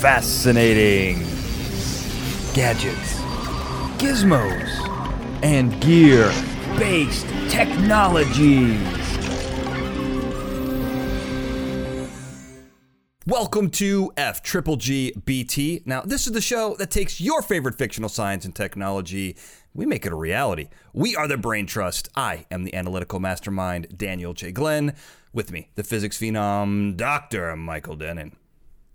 fascinating gadgets, gizmos, and gear based technologies. Welcome to F Triple G BT. Now, this is the show that takes your favorite fictional science and technology. We make it a reality. We are the Brain Trust. I am the analytical mastermind, Daniel J. Glenn. With me, the physics phenom, Dr. Michael Dennin.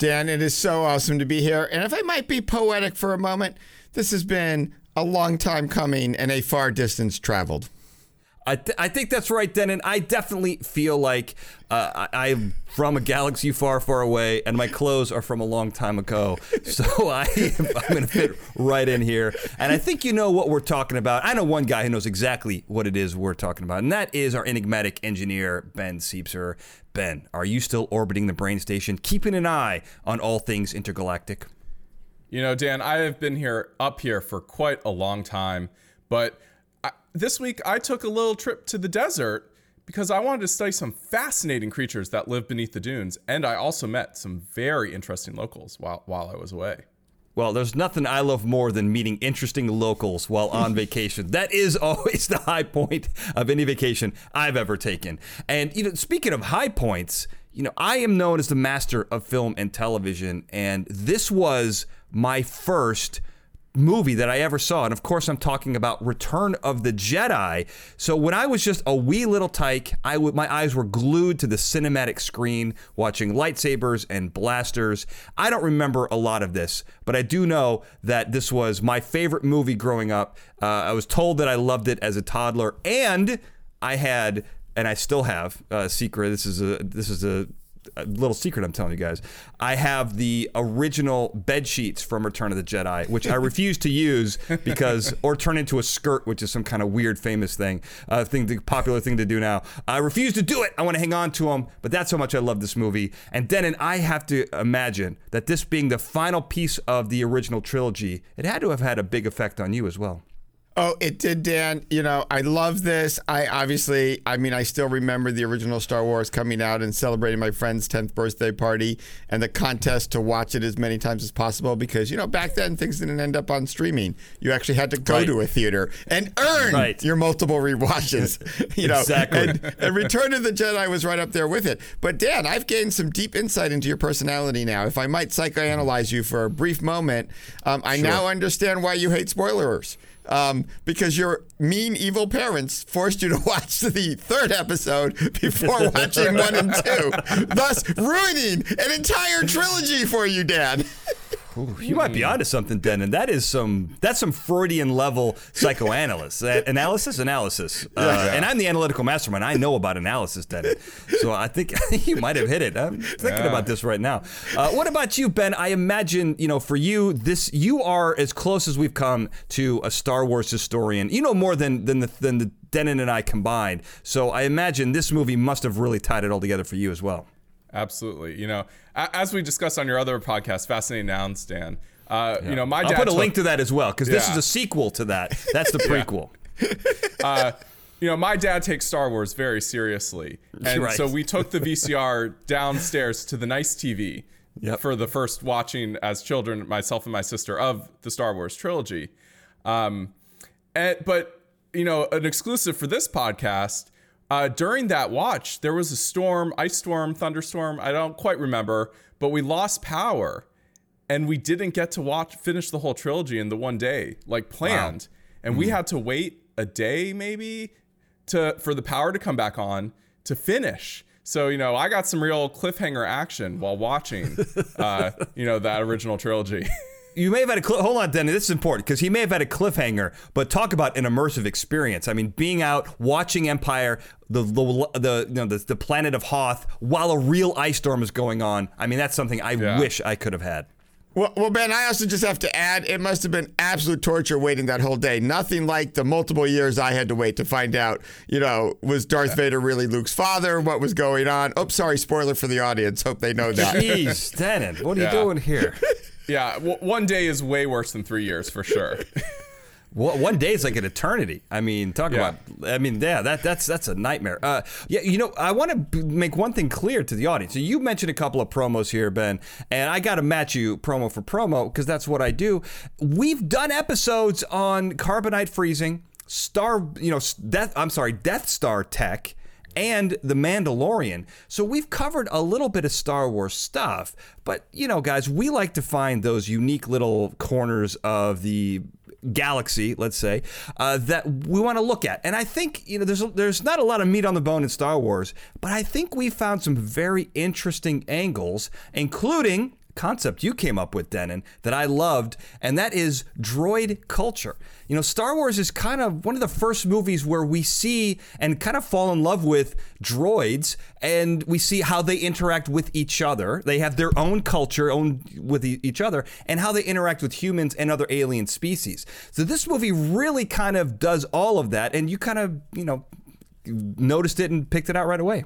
Dan, it is so awesome to be here. And if I might be poetic for a moment, this has been a long time coming and a far distance traveled. I, th- I think that's right, Dennin. I definitely feel like uh, I- am from a galaxy far, far away, and my clothes are from a long time ago. So I, I'm going to fit right in here. And I think you know what we're talking about. I know one guy who knows exactly what it is we're talking about, and that is our enigmatic engineer, Ben Siepser. Ben, are you still orbiting the brain station, keeping an eye on all things intergalactic? You know, Dan, I have been here up here for quite a long time, but this week I took a little trip to the desert because I wanted to study some fascinating creatures that live beneath the dunes, and I also met some very interesting locals while while I was away. Well, there's nothing I love more than meeting interesting locals while on vacation. That is always the high point of any vacation I've ever taken. And you know, speaking of high points, you know, I am known as the master of film and television, and this was my first movie that I ever saw. And of course, I'm talking about Return of the Jedi. So when I was just a wee little tyke, I w- my eyes were glued to the cinematic screen watching lightsabers and blasters. I don't remember a lot of this, but I do know that this was my favorite movie growing up. Uh, I was told that I loved it as a toddler, and I had and I still have a secret. This is a this is a a little secret I'm telling you guys. I have the original bed sheets from Return of the Jedi, which I refuse to use because, or turn into a skirt, which is some kind of weird famous thing, uh, thing, the popular thing to do now. I refuse to do it. I want to hang on to them, but that's how much I love this movie. And Dennin, I have to imagine that this being the final piece of the original trilogy, it had to have had a big effect on you as well. Oh, it did, Dan. You know, I love this. I obviously, I mean, I still remember the original Star Wars coming out and celebrating my friend's 10th birthday party and the contest to watch it as many times as possible because, you know, back then things didn't end up on streaming. You actually had to go right. to a theater and earn right. your multiple rewatches. you know, exactly. And, and Return of the Jedi was right up there with it. But, Dan, I've gained some deep insight into your personality now. If I might psychoanalyze you for a brief moment, um, I sure. now understand why you hate spoilers um, because your mean, evil parents forced you to watch the third episode before watching one and two, thus ruining an entire trilogy for you, Dan. Ooh, you might be onto something, Dennin. That is some that's some Freudian level psychoanalysis, analysis, analysis. Uh, yeah. And I'm the analytical mastermind. I know about analysis, Dennin. So I think you might have hit it. I'm thinking yeah. about this right now. Uh, what about you, Ben? I imagine you know for you this you are as close as we've come to a Star Wars historian. You know more than than the than the Dennin and I combined. So I imagine this movie must have really tied it all together for you as well. Absolutely. You know, as we discussed on your other podcast, Fascinating Nouns, Dan. Uh, yeah. You know, my dad. I'll put a link to that as well because yeah. this is a sequel to that. That's the prequel. uh, you know, my dad takes Star Wars very seriously, and right. so we took the VCR downstairs to the nice TV yep. for the first watching as children, myself and my sister, of the Star Wars trilogy. Um, and but you know, an exclusive for this podcast uh, during that watch, there was a storm, ice storm, thunderstorm. I don't quite remember, but we lost power, and we didn't get to watch finish the whole trilogy in the one day like planned, wow. and mm-hmm. we had to wait a day maybe to for the power to come back on to finish. So you know, I got some real cliffhanger action while watching, uh, you know, that original trilogy. you may have had a cl- hold on, Denny. This is important because he may have had a cliffhanger, but talk about an immersive experience. I mean, being out watching Empire, the the the you know the, the planet of Hoth, while a real ice storm is going on. I mean, that's something I yeah. wish I could have had. Well, well, Ben, I also just have to add, it must have been absolute torture waiting that whole day. Nothing like the multiple years I had to wait to find out, you know, was Darth Vader really Luke's father? What was going on? Oh, sorry, spoiler for the audience. Hope they know that. Jeez, Dennin, what are yeah. you doing here? Yeah, w- one day is way worse than three years for sure. one day is like an eternity. I mean, talk yeah. about. I mean, yeah, that that's that's a nightmare. Uh, yeah, you know, I want to make one thing clear to the audience. So you mentioned a couple of promos here, Ben, and I got to match you promo for promo because that's what I do. We've done episodes on carbonite freezing, star, you know, death. I'm sorry, Death Star tech and The Mandalorian. So we've covered a little bit of Star Wars stuff, but you know, guys, we like to find those unique little corners of the galaxy, let's say, uh, that we want to look at. And I think you know there's there's not a lot of meat on the bone in Star Wars, but I think we found some very interesting angles, including concept you came up with, Dennin, that I loved, and that is droid culture. You know, Star Wars is kind of one of the first movies where we see and kind of fall in love with droids, and we see how they interact with each other. They have their own culture, own with each other, and how they interact with humans and other alien species. So this movie really kind of does all of that, and you kind of, you know, noticed it and picked it out right away.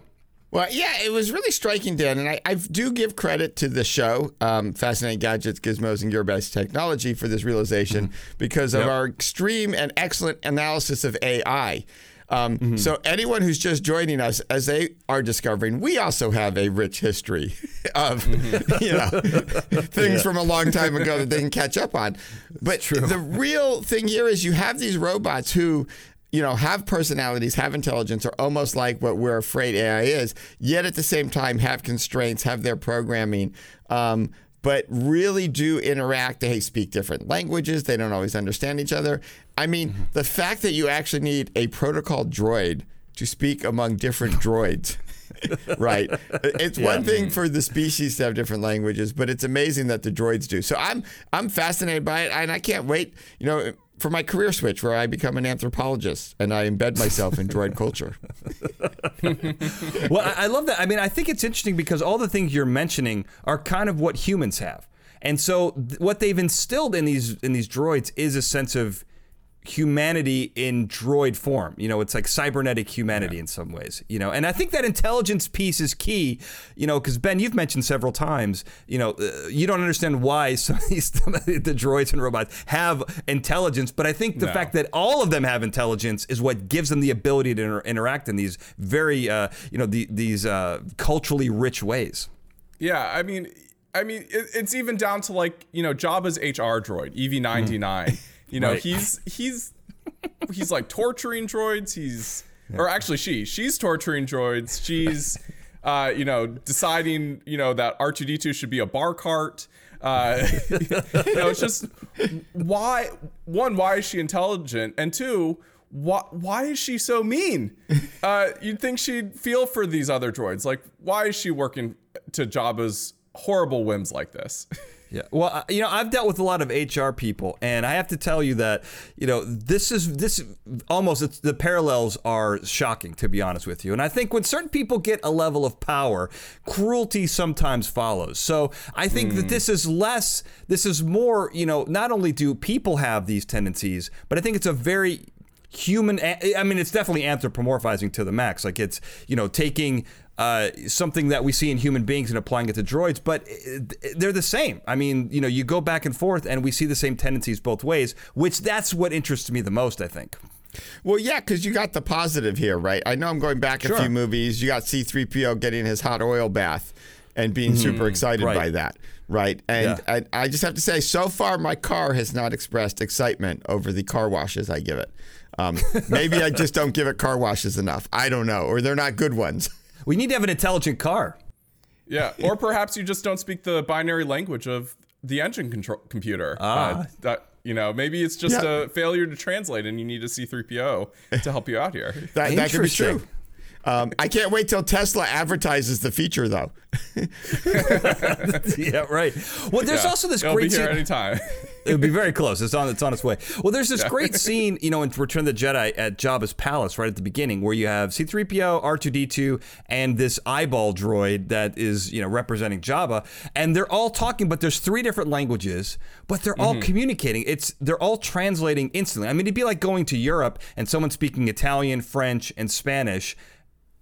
Well, yeah, it was really striking, Dan, and I, I do give credit to the show, um, Fascinating Gadgets, Gizmos, and Gear Based Technology for this realization mm-hmm. because of yep. our extreme and excellent analysis of AI. Um, mm-hmm. So anyone who's just joining us, as they are discovering, we also have a rich history of mm-hmm. you know things yeah. from a long time ago that they can catch up on. But the real thing here is you have these robots who you know, have personalities, have intelligence, are almost like what we're afraid AI is, yet at the same time have constraints, have their programming, um, but really do interact. They speak different languages. They don't always understand each other. I mean, mm-hmm. the fact that you actually need a protocol droid to speak among different droids. right. It's yeah. one thing for the species to have different languages, but it's amazing that the droids do. So I'm I'm fascinated by it, and I can't wait. You know, for my career switch where I become an anthropologist and I embed myself in droid culture. well, I love that. I mean, I think it's interesting because all the things you're mentioning are kind of what humans have. And so what they've instilled in these in these droids is a sense of humanity in droid form. You know, it's like cybernetic humanity yeah. in some ways, you know. And I think that intelligence piece is key, you know, because Ben, you've mentioned several times, you know, uh, you don't understand why some of these the droids and robots have intelligence, but I think the no. fact that all of them have intelligence is what gives them the ability to inter- interact in these very, uh, you know, the, these uh, culturally rich ways. Yeah, I mean, I mean, it, it's even down to like you know Jabba's HR droid EV99. Mm. You know, right. he's he's he's like torturing droids. He's or actually she she's torturing droids. She's uh, you know deciding you know that R2D2 should be a bar cart. Uh, you know, it's just why one why is she intelligent and two why why is she so mean? Uh, you'd think she'd feel for these other droids. Like why is she working to Jabba's horrible whims like this? Yeah. Well, you know, I've dealt with a lot of HR people, and I have to tell you that, you know, this is this almost the parallels are shocking, to be honest with you. And I think when certain people get a level of power, cruelty sometimes follows. So I think mm. that hmm. this is less, this is more, you know, not only do people have these tendencies, but I think it's a very human i mean it's definitely anthropomorphizing to the max like it's you know taking uh, something that we see in human beings and applying it to droids, but they're the same. I mean, you know, you go back and forth and we see the same tendencies both ways, which that's what interests me the most, I think. Well, yeah, because you got the positive here, right? I know I'm going back sure. a few movies. You got C3PO getting his hot oil bath and being mm-hmm. super excited right. by that, right? And yeah. I, I, just have to say, so far, my car has not expressed excitement over the car washes I give it. Um, maybe I just don't give it car washes enough. I don't know, or they're not good ones. We need to have an intelligent car. Yeah, or perhaps you just don't speak the binary language of the engine control computer. Ah. Uh, that you know, maybe it's just yeah. a failure to translate, and you need a C3PO to help you out here. that, that could be true. Um, I can't wait till Tesla advertises the feature, though. yeah, right. Well, there's yeah, also this It'll great be here anytime. it would be very close. It's on. It's on its way. Well, there's this yeah. great scene, you know, in Return of the Jedi at Jabba's palace, right at the beginning, where you have C-3PO, R2D2, and this eyeball droid that is, you know, representing Jabba, and they're all talking, but there's three different languages, but they're all mm-hmm. communicating. It's they're all translating instantly. I mean, it'd be like going to Europe and someone speaking Italian, French, and Spanish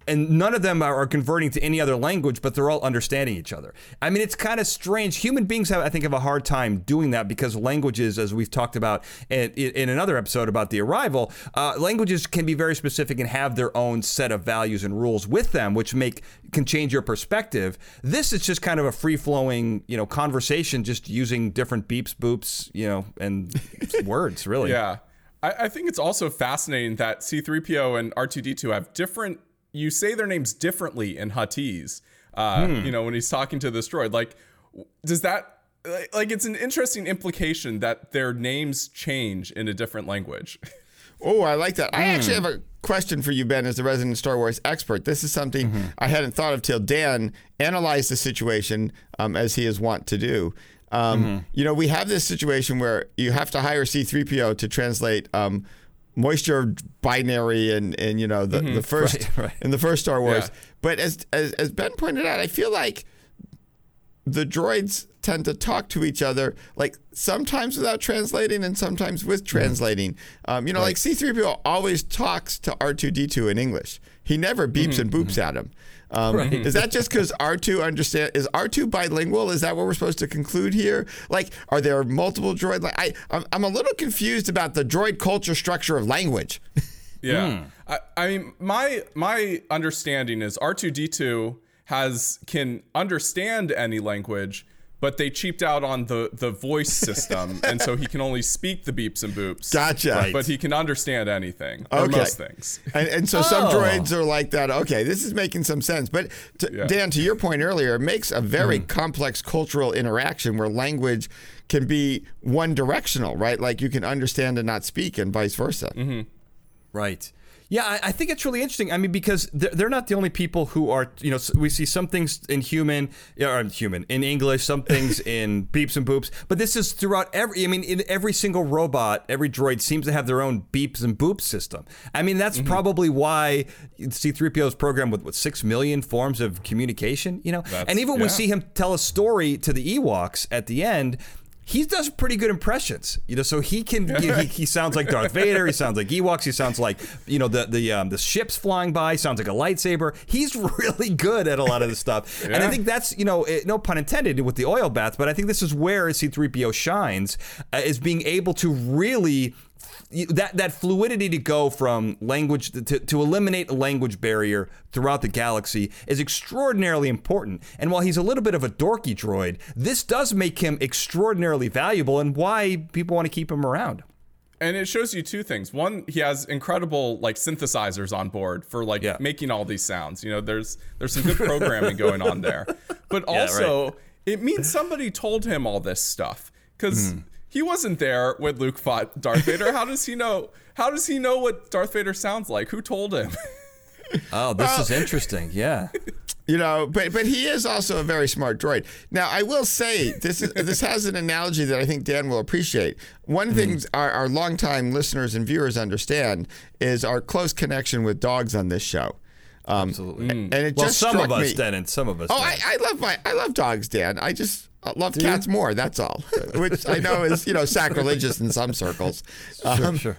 and none of them are, converting to any other language, but they're all understanding each other. I mean, it's kind of strange. Human beings have, I think, have a hard time doing that because languages, as we've talked about in, in another episode about the arrival, uh, languages can be very specific and have their own set of values and rules with them, which make can change your perspective. This is just kind of a free flowing, you know, conversation, just using different beeps, boops, you know, and words. Really, yeah. I, I think it's also fascinating that C3PO and R2D2 have different you say their names differently in Huttese. Uh, hmm. You know, when he's talking to this droid, like, does that like it's an interesting implication that their names change in a different language. Oh, I like that. Mm. I actually hmm. have a question for you, Ben, as the resident Star Wars expert. This is something mm-hmm. I hadn't thought of till Dan analyzed the situation um, as he is wont to do. Um, mm-hmm. You know, we have this situation where you have to hire C3PO to translate um, moisture binary and and you know the mm-hmm. the first right, right. in the first Star Wars. Yeah. But as, as as Ben pointed out, I feel like the droids tend to talk to each other like sometimes without translating and sometimes with mm-hmm. translating. Um, you know, right. like C3PO always talks to R2D2 in English. He never beeps mm-hmm. and boops mm-hmm. at him. Um, right. Is that just because R2 understand? Is R2 bilingual? Is that what we're supposed to conclude here? Like, are there multiple droid? Like, I, I'm, I'm a little confused about the droid culture structure of language. yeah, mm. I, I mean, my my understanding is R2D2 has can understand any language but they cheaped out on the the voice system, and so he can only speak the beeps and boops. Gotcha. Right. But he can understand anything okay. or most things. And, and so oh. some droids are like that. Okay, this is making some sense. But to, yeah. Dan, to your point earlier, it makes a very mm. complex cultural interaction where language can be one directional, right? Like you can understand and not speak, and vice versa. Mm-hmm. Right. Yeah, I, I, think it's really interesting. I mean, because they're, they're, not the only people who are, you know, we see some things in human, or human, in English, some things in beeps and boops, but this is throughout every, I mean, in every single robot, every droid seems to have their own beeps and boops system. I mean, that's mm-hmm. probably why C3PO is programmed with, what, six million forms of communication, you know? That's, and even when yeah. we see him tell a story to the Ewoks at the end, he does pretty good impressions, you know. So he can he, he, sounds like Darth Vader. He sounds like Ewoks. He sounds like you know the the um, the ships flying by. Sounds like a lightsaber. He's really good at a lot of this stuff, yeah. and I think that's you know it, no pun intended with the oil bath, but I think this is where C-3PO shines uh, is being able to really that that fluidity to go from language to, to eliminate a language barrier throughout the galaxy is extraordinarily important. And while he's a little bit of a dorky droid, this does make him extraordinarily valuable and why people want to keep him around. And it shows you two things. One, he has incredible like synthesizers on board for like yeah. making all these sounds. You know, there's there's some good programming going on there. But also, yeah, right. it means somebody told him all this stuff because. Mm he wasn't there when Luke fought Darth Vader. How does he know? How does he know what Darth Vader sounds like? Who told him? oh, this well, is interesting. Yeah. You know, but but he is also a very smart droid. Now, I will say this is this has an analogy that I think Dan will appreciate. One of the mm. things our, our longtime listeners and viewers understand is our close connection with dogs on this show. Um, Absolutely. And it well, just some of us, me, Dan, and some of us. Oh, I, I, love my I love dogs, Dan. I just I love Do cats more. That's all. Which I know is you know sacrilegious in some circles. Um, sure, sure.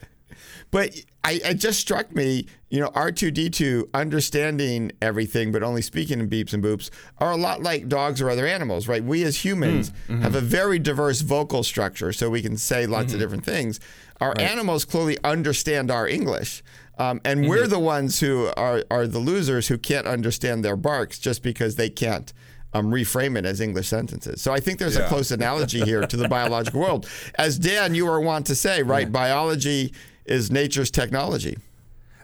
But I, it just struck me, you know, R2D2 understanding everything, but only speaking in beeps and boops are a lot like dogs or other animals, right? We as humans mm, mm-hmm. have a very diverse vocal structure, so we can say lots mm-hmm. of different things. Our right. animals clearly understand our English. Um, and mm-hmm. we're the ones who are, are the losers who can't understand their barks just because they can't um, reframe it as English sentences. So I think there's yeah. a close analogy here to the biological world. As Dan, you are wont to say, right? Yeah. Biology is nature's technology.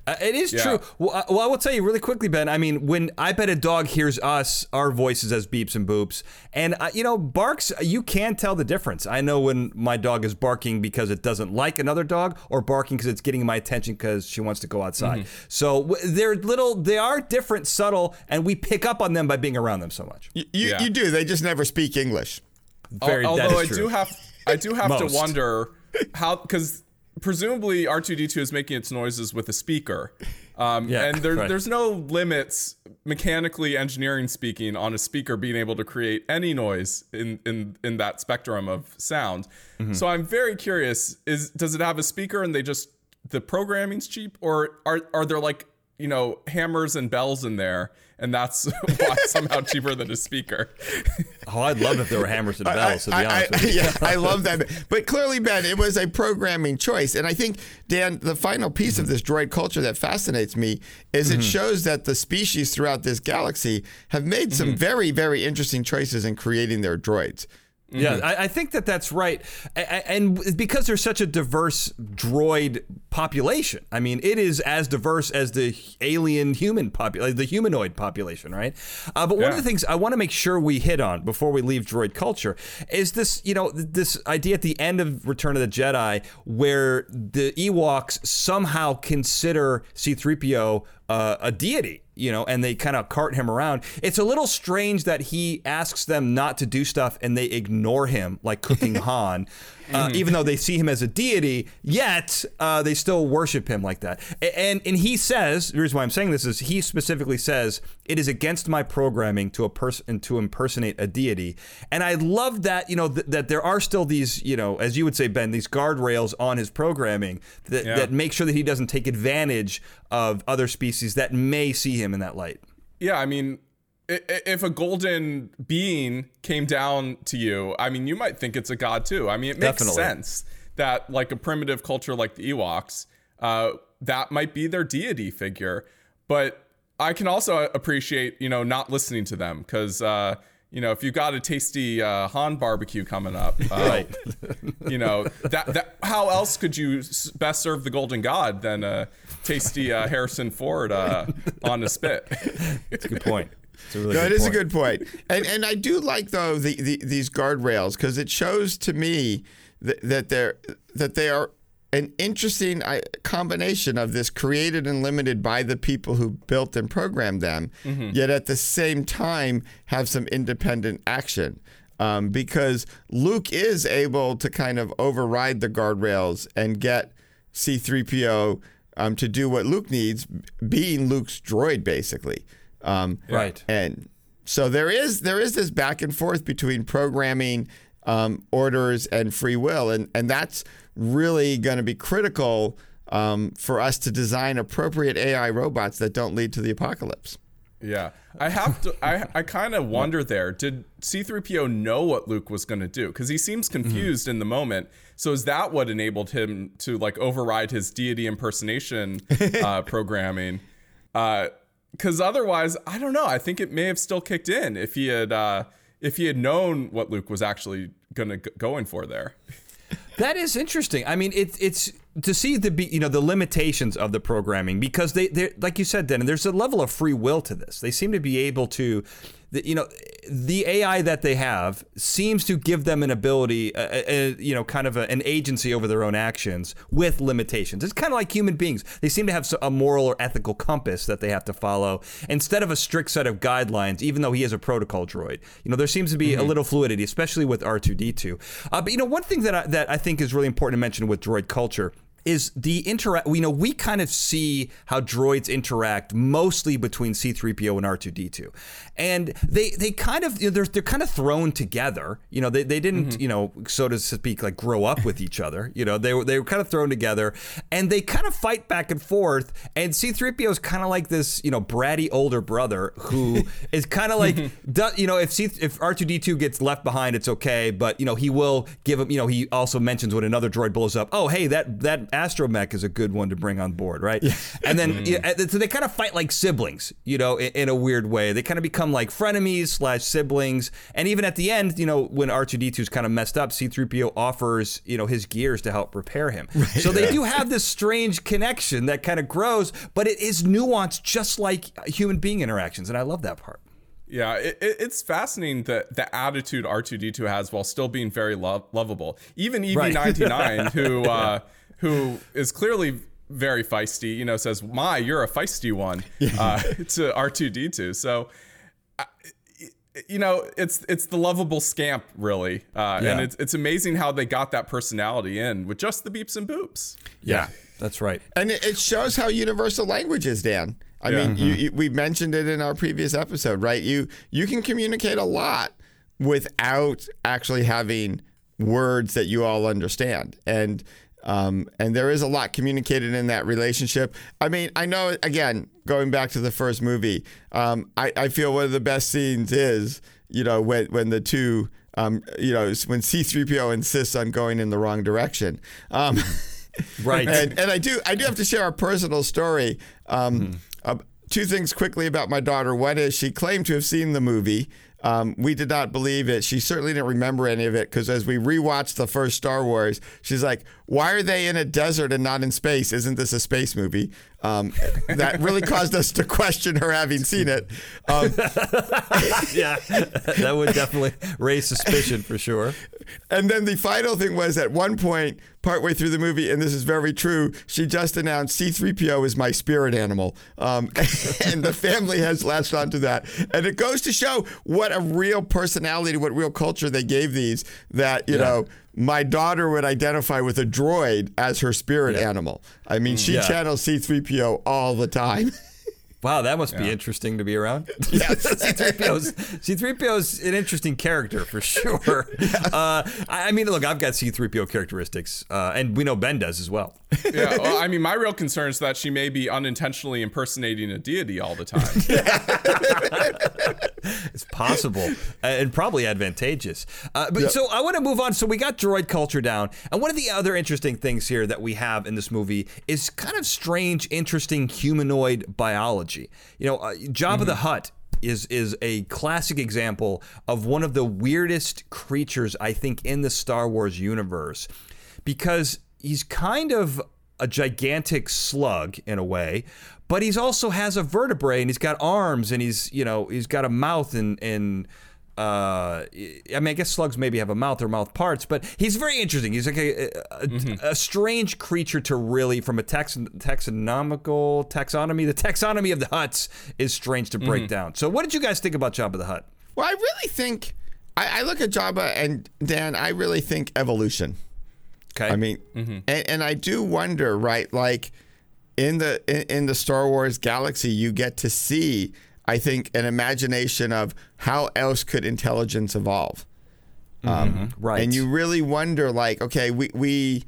Uh, it is yeah. true. Well, uh, well, I will tell you really quickly, Ben. I mean, when I bet a dog hears us, our voices as beeps and boops, and uh, you know, barks, you can tell the difference. I know when my dog is barking because it doesn't like another dog, or barking because it's getting my attention because she wants to go outside. Mm-hmm. So they're little, they are different, subtle, and we pick up on them by being around them so much. You, you, yeah. you do. They just never speak English. Very. Although I do have, I do have to wonder how because presumably R2D2 is making its noises with a speaker. Um, yeah, and there, right. there's no limits, mechanically engineering speaking, on a speaker being able to create any noise in, in, in that spectrum of sound. Mm-hmm. So I'm very curious: is does it have a speaker and they just the programming's cheap, or are are there like you know hammers and bells in there and that's why somehow cheaper than a speaker. oh, I'd love if there were hammers and bells. I, to be honest I, with you. yeah, I love that. But clearly, Ben, it was a programming choice, and I think Dan, the final piece mm-hmm. of this droid culture that fascinates me is mm-hmm. it shows that the species throughout this galaxy have made some mm-hmm. very, very interesting choices in creating their droids. Yeah, mm-hmm. I, I, think that that's right, and because there's such a diverse droid population. I mean, it is as diverse as the alien human population, the humanoid population, right? Uh, but one of the things I want to make sure we hit on before we leave droid culture is this, you know, this idea at the end of Return of the Jedi where the Ewoks somehow consider C-3PO uh, a deity you know, and they kind of cart him around. It's a little strange that he asks them not to do stuff and they ignore him, like cooking Han uh, mm-hmm. even though they see him as a deity, yet uh, they still worship him like that. And and he says, the reason why I'm saying this is he specifically says it is against my programming to a person to impersonate a deity. And I love that you know th- that there are still these you know as you would say Ben these guardrails on his programming that yeah. that make sure that he doesn't take advantage of other species that may see him in that light. Yeah, I mean, if a golden being came down to you, I mean, you might think it's a god too. I mean, it makes Definitely. sense that like a primitive culture like the Ewoks, uh, that might be their deity figure. But I can also appreciate, you know, not listening to them because, uh, you know, if you've got a tasty uh, Han barbecue coming up, uh, right? you know, that that how else could you best serve the Golden God than a tasty uh, Harrison Ford uh, on a spit? That's a good point. Really no, it is point. a good point. And and I do like though the, the these guardrails because it shows to me that, that they're that they are an interesting combination of this created and limited by the people who built and programmed them, mm-hmm. yet at the same time have some independent action. Um, because Luke is able to kind of override the guardrails and get C3PO um, to do what Luke needs, being Luke's droid, basically. Um, right. And so there is there is this back and forth between programming um, orders and free will, and and that's really going to be critical um, for us to design appropriate AI robots that don't lead to the apocalypse. Yeah, I have to. I I kind of wonder there. Did C-3PO know what Luke was going to do? Because he seems mm-hmm. confused mm-hmm. in the moment. So is that what enabled him to like override his deity impersonation uh, programming? Uh, because otherwise, I don't know. I think it may have still kicked in if he had uh, if he had known what Luke was actually gonna go going for there. That is interesting. I mean, it's it's to see the you know the limitations of the programming because they they like you said, then there's a level of free will to this. They seem to be able to you know, the AI that they have seems to give them an ability, uh, uh, you know, kind of a, an agency over their own actions with limitations. It's kind of like human beings. They seem to have a moral or ethical compass that they have to follow instead of a strict set of guidelines, even though he is a protocol droid. You know, there seems to be mm-hmm. a little fluidity, especially with R2D2. Uh, but, you know, one thing that I, that I think is really important to mention with droid culture is the interact you know we kind of see how droids interact mostly between C3PO and R2D2 and they they kind of you know, they're they're kind of thrown together. You know they, they didn't mm-hmm. you know so to speak like grow up with each other. You know they were they were kind of thrown together. And they kind of fight back and forth. And C3PO is kind of like this you know bratty older brother who is kind of like does, you know if C if R2D2 gets left behind it's okay. But you know he will give him you know he also mentions when another droid blows up oh hey that that astromech is a good one to bring on board, right? Yeah. And then mm. yeah, so they kind of fight like siblings, you know, in, in, a weird way. They kind of become like frenemies slash siblings. And even at the end, you know, when R2D2 is kind of messed up, C3PO offers, you know, his gears to help repair him. Right. So they do have this strange connection that kind of grows, but it is nuanced just like human being interactions. And I love that part. Yeah, it, it's fascinating that the attitude R2D2 has while still being very lo- lovable. Even EV99, right. who uh, who is clearly very feisty, you know, says, "My, you're a feisty one," uh, to R2D2. So, uh, you know, it's it's the lovable scamp, really, uh, yeah. and it's it's amazing how they got that personality in with just the beeps and boops. Yeah, that's right. And it shows how universal language is, Dan. I yeah. mean, mm-hmm. you, you, we mentioned it in our previous episode, right? You you can communicate a lot without actually having words that you all understand, and Um, and there is a lot communicated in that relationship. I mean, I know, again, going back to the first movie, um, I, I feel one of the best scenes is, you know, when, when the two, um, you know, when C3PO insists on going in the wrong direction. Um, right. And, and, I do, I do have to share a personal story. Mm. Uh, two things quickly about my daughter. One is she claimed to have seen the movie. Um, we did not believe it. She certainly didn't remember any of it because as we rewatched the first Star Wars, she's like, "Why are they in a desert and not in space? Isn't this a space movie?" Um, that really caused us to question her having seen it. Um, yeah, that would definitely raise suspicion for sure. And then the final thing was at one point, partway through the movie, and this is very true, she just announced C3PO is my spirit animal. Um, and the family has latched onto that. And it goes to show what a real personality, what real culture they gave these that, you yeah. know, my daughter would identify with a droid as her spirit yeah. animal. I mean, she yeah. channels C3PO all the time. Wow, that must yeah. be interesting to be around. Yes. C3PO's, C3PO's an interesting character for sure. Yeah. Uh, I, I, mean, look, I've got C3PO characteristics, uh, and we know Ben does as well. Yeah, well, I mean, my real concern is that she may be unintentionally impersonating a deity all the time. it's possible and probably advantageous. Uh, but yep. so I want to move on. So we got droid culture down, and one of the other interesting things here that we have in this movie is kind of strange, interesting humanoid biology. You know, uh, Jabba mm-hmm. the Hutt is is a classic example of one of the weirdest creatures I think in the Star Wars universe because he's kind of a gigantic slug in a way, but he's also has a vertebrae and he's got arms and he's you know he's got a mouth and and uh, I mean, I guess slugs maybe have a mouth or mouth parts, but he's very interesting. He's like a, a, mm-hmm. a strange creature to really, from a tax, taxonomical taxonomy, the taxonomy of the Hutts is strange to break mm-hmm. down. So, what did you guys think about Jabba the Hutt? Well, I really think I, I look at Jabba and Dan. I really think evolution. Okay. I mean, mm-hmm. and, and I do wonder, right? Like in the in, in the Star Wars galaxy, you get to see I think, an imagination of how else could intelligence evolve. Um, mm-hmm. Right. And you really wonder, like, okay, we, we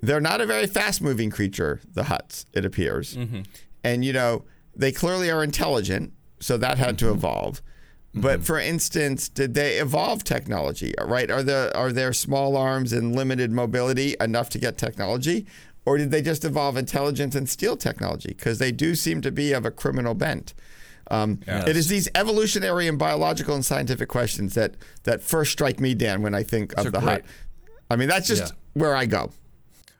they're not a very fast moving creature, the Hutts, it appears. Mm-hmm. And, you know, they clearly are intelligent, so that had mm-hmm. to evolve. But mm-hmm. for instance, did they evolve technology? Right? Are there are their small arms and limited mobility enough to get technology, or did they just evolve intelligence and steal technology? Because they do seem to be of a criminal bent. Um, yes. It is these evolutionary and biological and scientific questions that that first strike me, Dan, when I think of the Hutt. I mean, that's just yeah. where I go.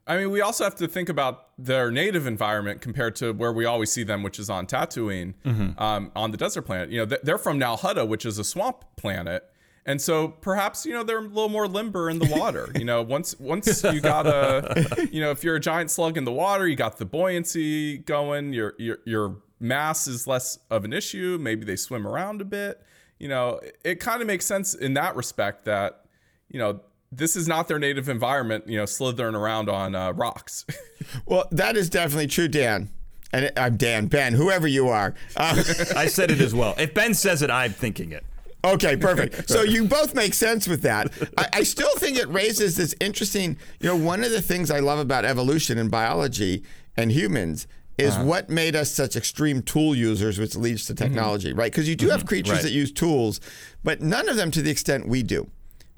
I mean, we also have to think about their native environment compared to where we always see them, which is on Tatooine, mm-hmm. um, on the desert planet. You know, they're from Nal Hutta, which is a swamp planet. And so perhaps you know they're a little more limber in the water. you know, once once you got a, you know, if you're a giant slug in the water, you got the buoyancy going. You're you're you're mass is less of an issue. Maybe they swim around a bit. You know, it, it kind of makes sense in that respect that, you know, this is not their native environment, you know, slithering around on uh, rocks. well, that is definitely true, Dan. And I'm Dan, Ben, whoever you are. Uh, I said it as well. If Ben says it, I'm thinking it. Okay, perfect. So you both make sense with that. I, I, still think it raises this interesting, you know, one of the things I love about evolution and biology and humans is uh-huh. what made us such extreme tool users, which leads to mm-hmm. technology, mm-hmm. right? Because you do mm-hmm. have creatures right. that use tools, but none of them to the extent we do.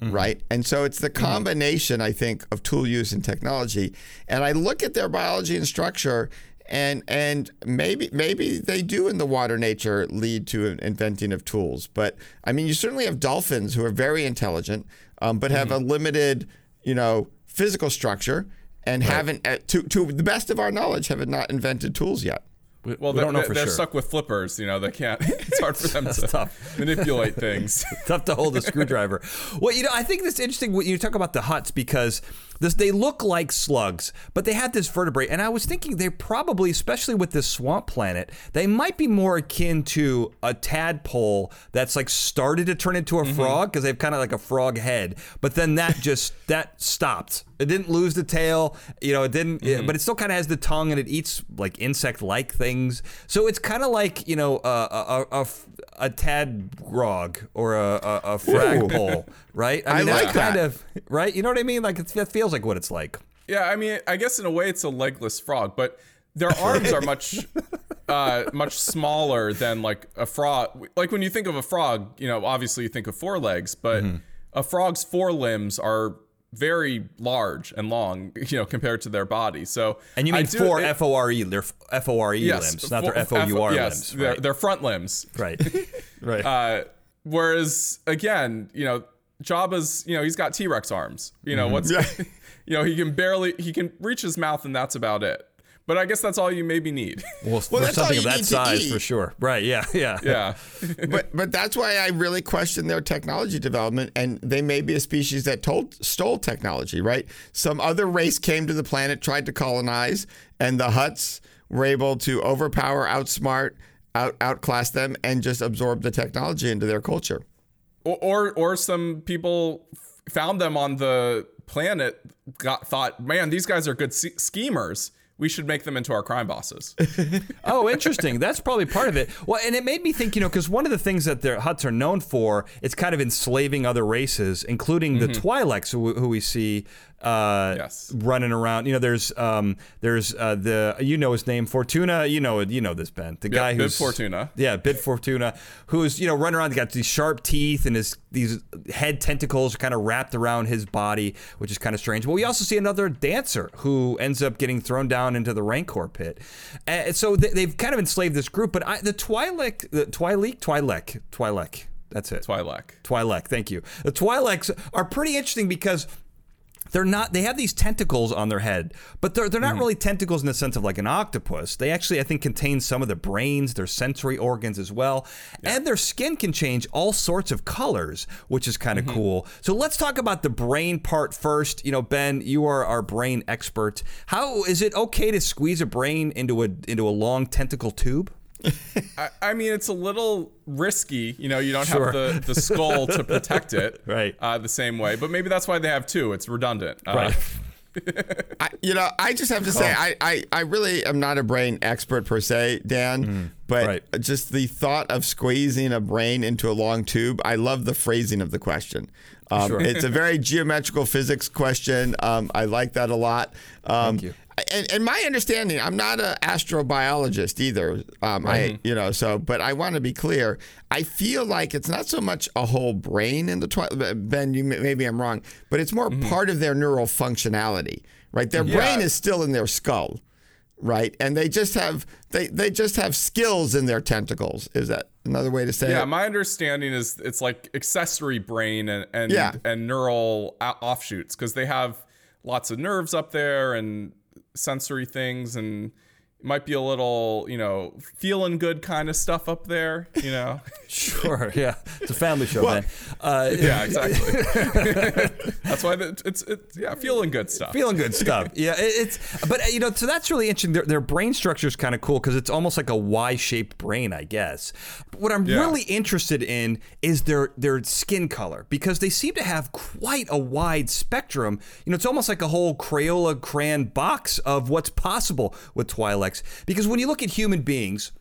Mm-hmm. Right. And so it's the mm-hmm. combination, I think, of tool use and technology. And I look at their biology and structure and and maybe maybe they do in the water nature lead to inventing of tools. But I mean, you certainly have dolphins who are very intelligent, um, but have mm-hmm. a limited, you know, physical structure and right. haven't, uh, to to the best of our knowledge, have not invented tools yet. We, well, we don't know for they're sure. stuck with flippers. You know, they can't. It's hard for them to tough. manipulate things. tough to hold a screwdriver. Well, you know, I think it's interesting when you talk about the Hutts because this, they look like slugs, but they have this vertebrae. And I was thinking they're probably, especially with this swamp planet, they might be more akin to a tadpole that's like started to turn into a mm-hmm. frog because they've kind of like a frog head, but then that just that stopped. It didn't lose the tail, you know. It didn't, mm-hmm. but it still kind of has the tongue and it eats like insect-like things. So it's kind of like you know a a, a, a tad grog or a a, a fragpole, right? I, mean, I like kind that. of right. You know what I mean? Like it feels like what it's like. Yeah, I mean, I guess in a way it's a legless frog, but their arms are much uh, much smaller than like a frog. Like when you think of a frog, you know, obviously you think of four legs, but mm-hmm. a frog's four limbs are very large and long, you know, compared to their body. So and you mean do, four F O R E, they're F O R E yes, limbs, not their F O U R limbs. Right? They're, front limbs. Right. right. Uh, whereas again, you know, Jabba's, you know, he's got T Rex arms. You know, mm-hmm. what's, you know, he can barely he can reach his mouth, and that's about it. But I guess that's all you maybe need. Well, well for something of that size, for sure. Right? Yeah, yeah, yeah. but but that's why I really question their technology development, and they may be a species that told, stole technology. Right? Some other race came to the planet, tried to colonize, and the Hutts were able to overpower, outsmart, out outclass them, and just absorb the technology into their culture. Or or, or some people found them on the planet, got thought, man, these guys are good schemers we should make them into our crime bosses. oh, interesting. That's probably part of it. Well, and it made me think, you know, because one of the things that their Hutts are known for, it's kind of enslaving other races, including mm-hmm. the Twi'leks, who, who we see uh, yes. running around. You know, there's um, there's uh, the you know his name Fortuna. You know you know this Ben, the guy who's Bib Fortuna. Yeah, Bib Fortuna, who's you know running around. He got these sharp teeth and his these head tentacles kind of wrapped around his body, which is kind of strange. But we also see another dancer who ends up getting thrown down into the Rancor pit. And so they, have kind of enslaved this group. But I, the Twi'lek, the Twi'lek, Twi'lek, Twi'lek. That's it. Twi'lek. Twi'lek. Thank you. The Twi'leks are pretty interesting because they're not they have these tentacles on their head but they're, they're not mm really tentacles in the sense of like an octopus. They actually i think contain some of the brains their sensory organs as well. Yeah. and their skin can change all sorts of colors which is kind of mm-hmm. cool. So let's talk about the brain part first. You know ben you are our brain expert. How is it okay to squeeze a brain into a into a long tentacle tube I, I, mean, it's a little risky. You know, you don't sure. have the, the skull to protect it, right? Uh, the same way, but maybe that's why they have two. It's redundant, uh, right? I, you know, I just have to say, I, I, I really am not a brain expert per se, Dan, mm, but right. just the thought of squeezing a brain into a long tube, I love the phrasing of the question. Um, sure. It's a very geometrical physics question. Um, I like that a lot. Um, Thank you and, and, my understanding, I'm not an astrobiologist either. Um, I, you know, so, but I want to be clear. I feel like it's not so much a whole brain in the Twi'lek. Ben, you maybe I'm wrong, but it's more mm-hmm. part of their neural functionality, right? Their yeah. brain is still in their skull, right? And they just have they they just have skills in their tentacles. Is that another way to say yeah, it? Yeah, my understanding is it's like accessory brain and and, yeah. and neural offshoots because they have lots of nerves up there and sensory things and might be a little, you know, feeling good kind of stuff up there, you know. sure, yeah, it's a family show, well, man. Uh, yeah, exactly. that's why it's it's yeah, feeling good stuff. Feeling good stuff. Yeah, it's but uh, you know, so that's really interesting. Their, their brain structure is kind of cool because it's almost like a Y-shaped brain, I guess. But what I'm yeah. really interested in is their their skin color because they seem to have quite a wide spectrum. You know, it's almost like a whole Crayola crayon box of what's possible with Twi'lek because when you look at human beings,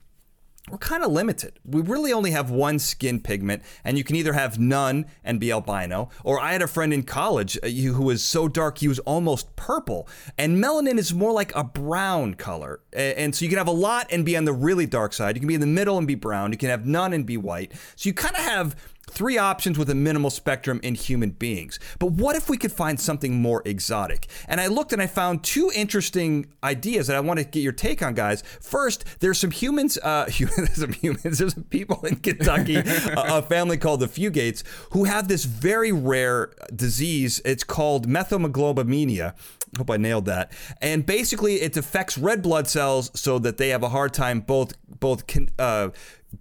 we're kind of limited. We really only have one skin pigment, and you can either have none and be albino, or I had a friend in college uh, who was so dark he was almost purple. And melanin is more like a brown color. And so you can have a lot and be on the really dark side. You can be in the middle and be brown. You can have none and be white. So you kind of have Three options with a minimal spectrum in human beings. But what if we could find something more exotic? And I looked and I found two interesting ideas that I want to get your take on, guys. First, there's some humans, uh, there's some humans, there's some people in Kentucky, a, a family called the Fugates, who have this very rare disease. It's called methemoglobinemia. Hope I nailed that. And basically, it affects red blood cells so that they have a hard time both both uh,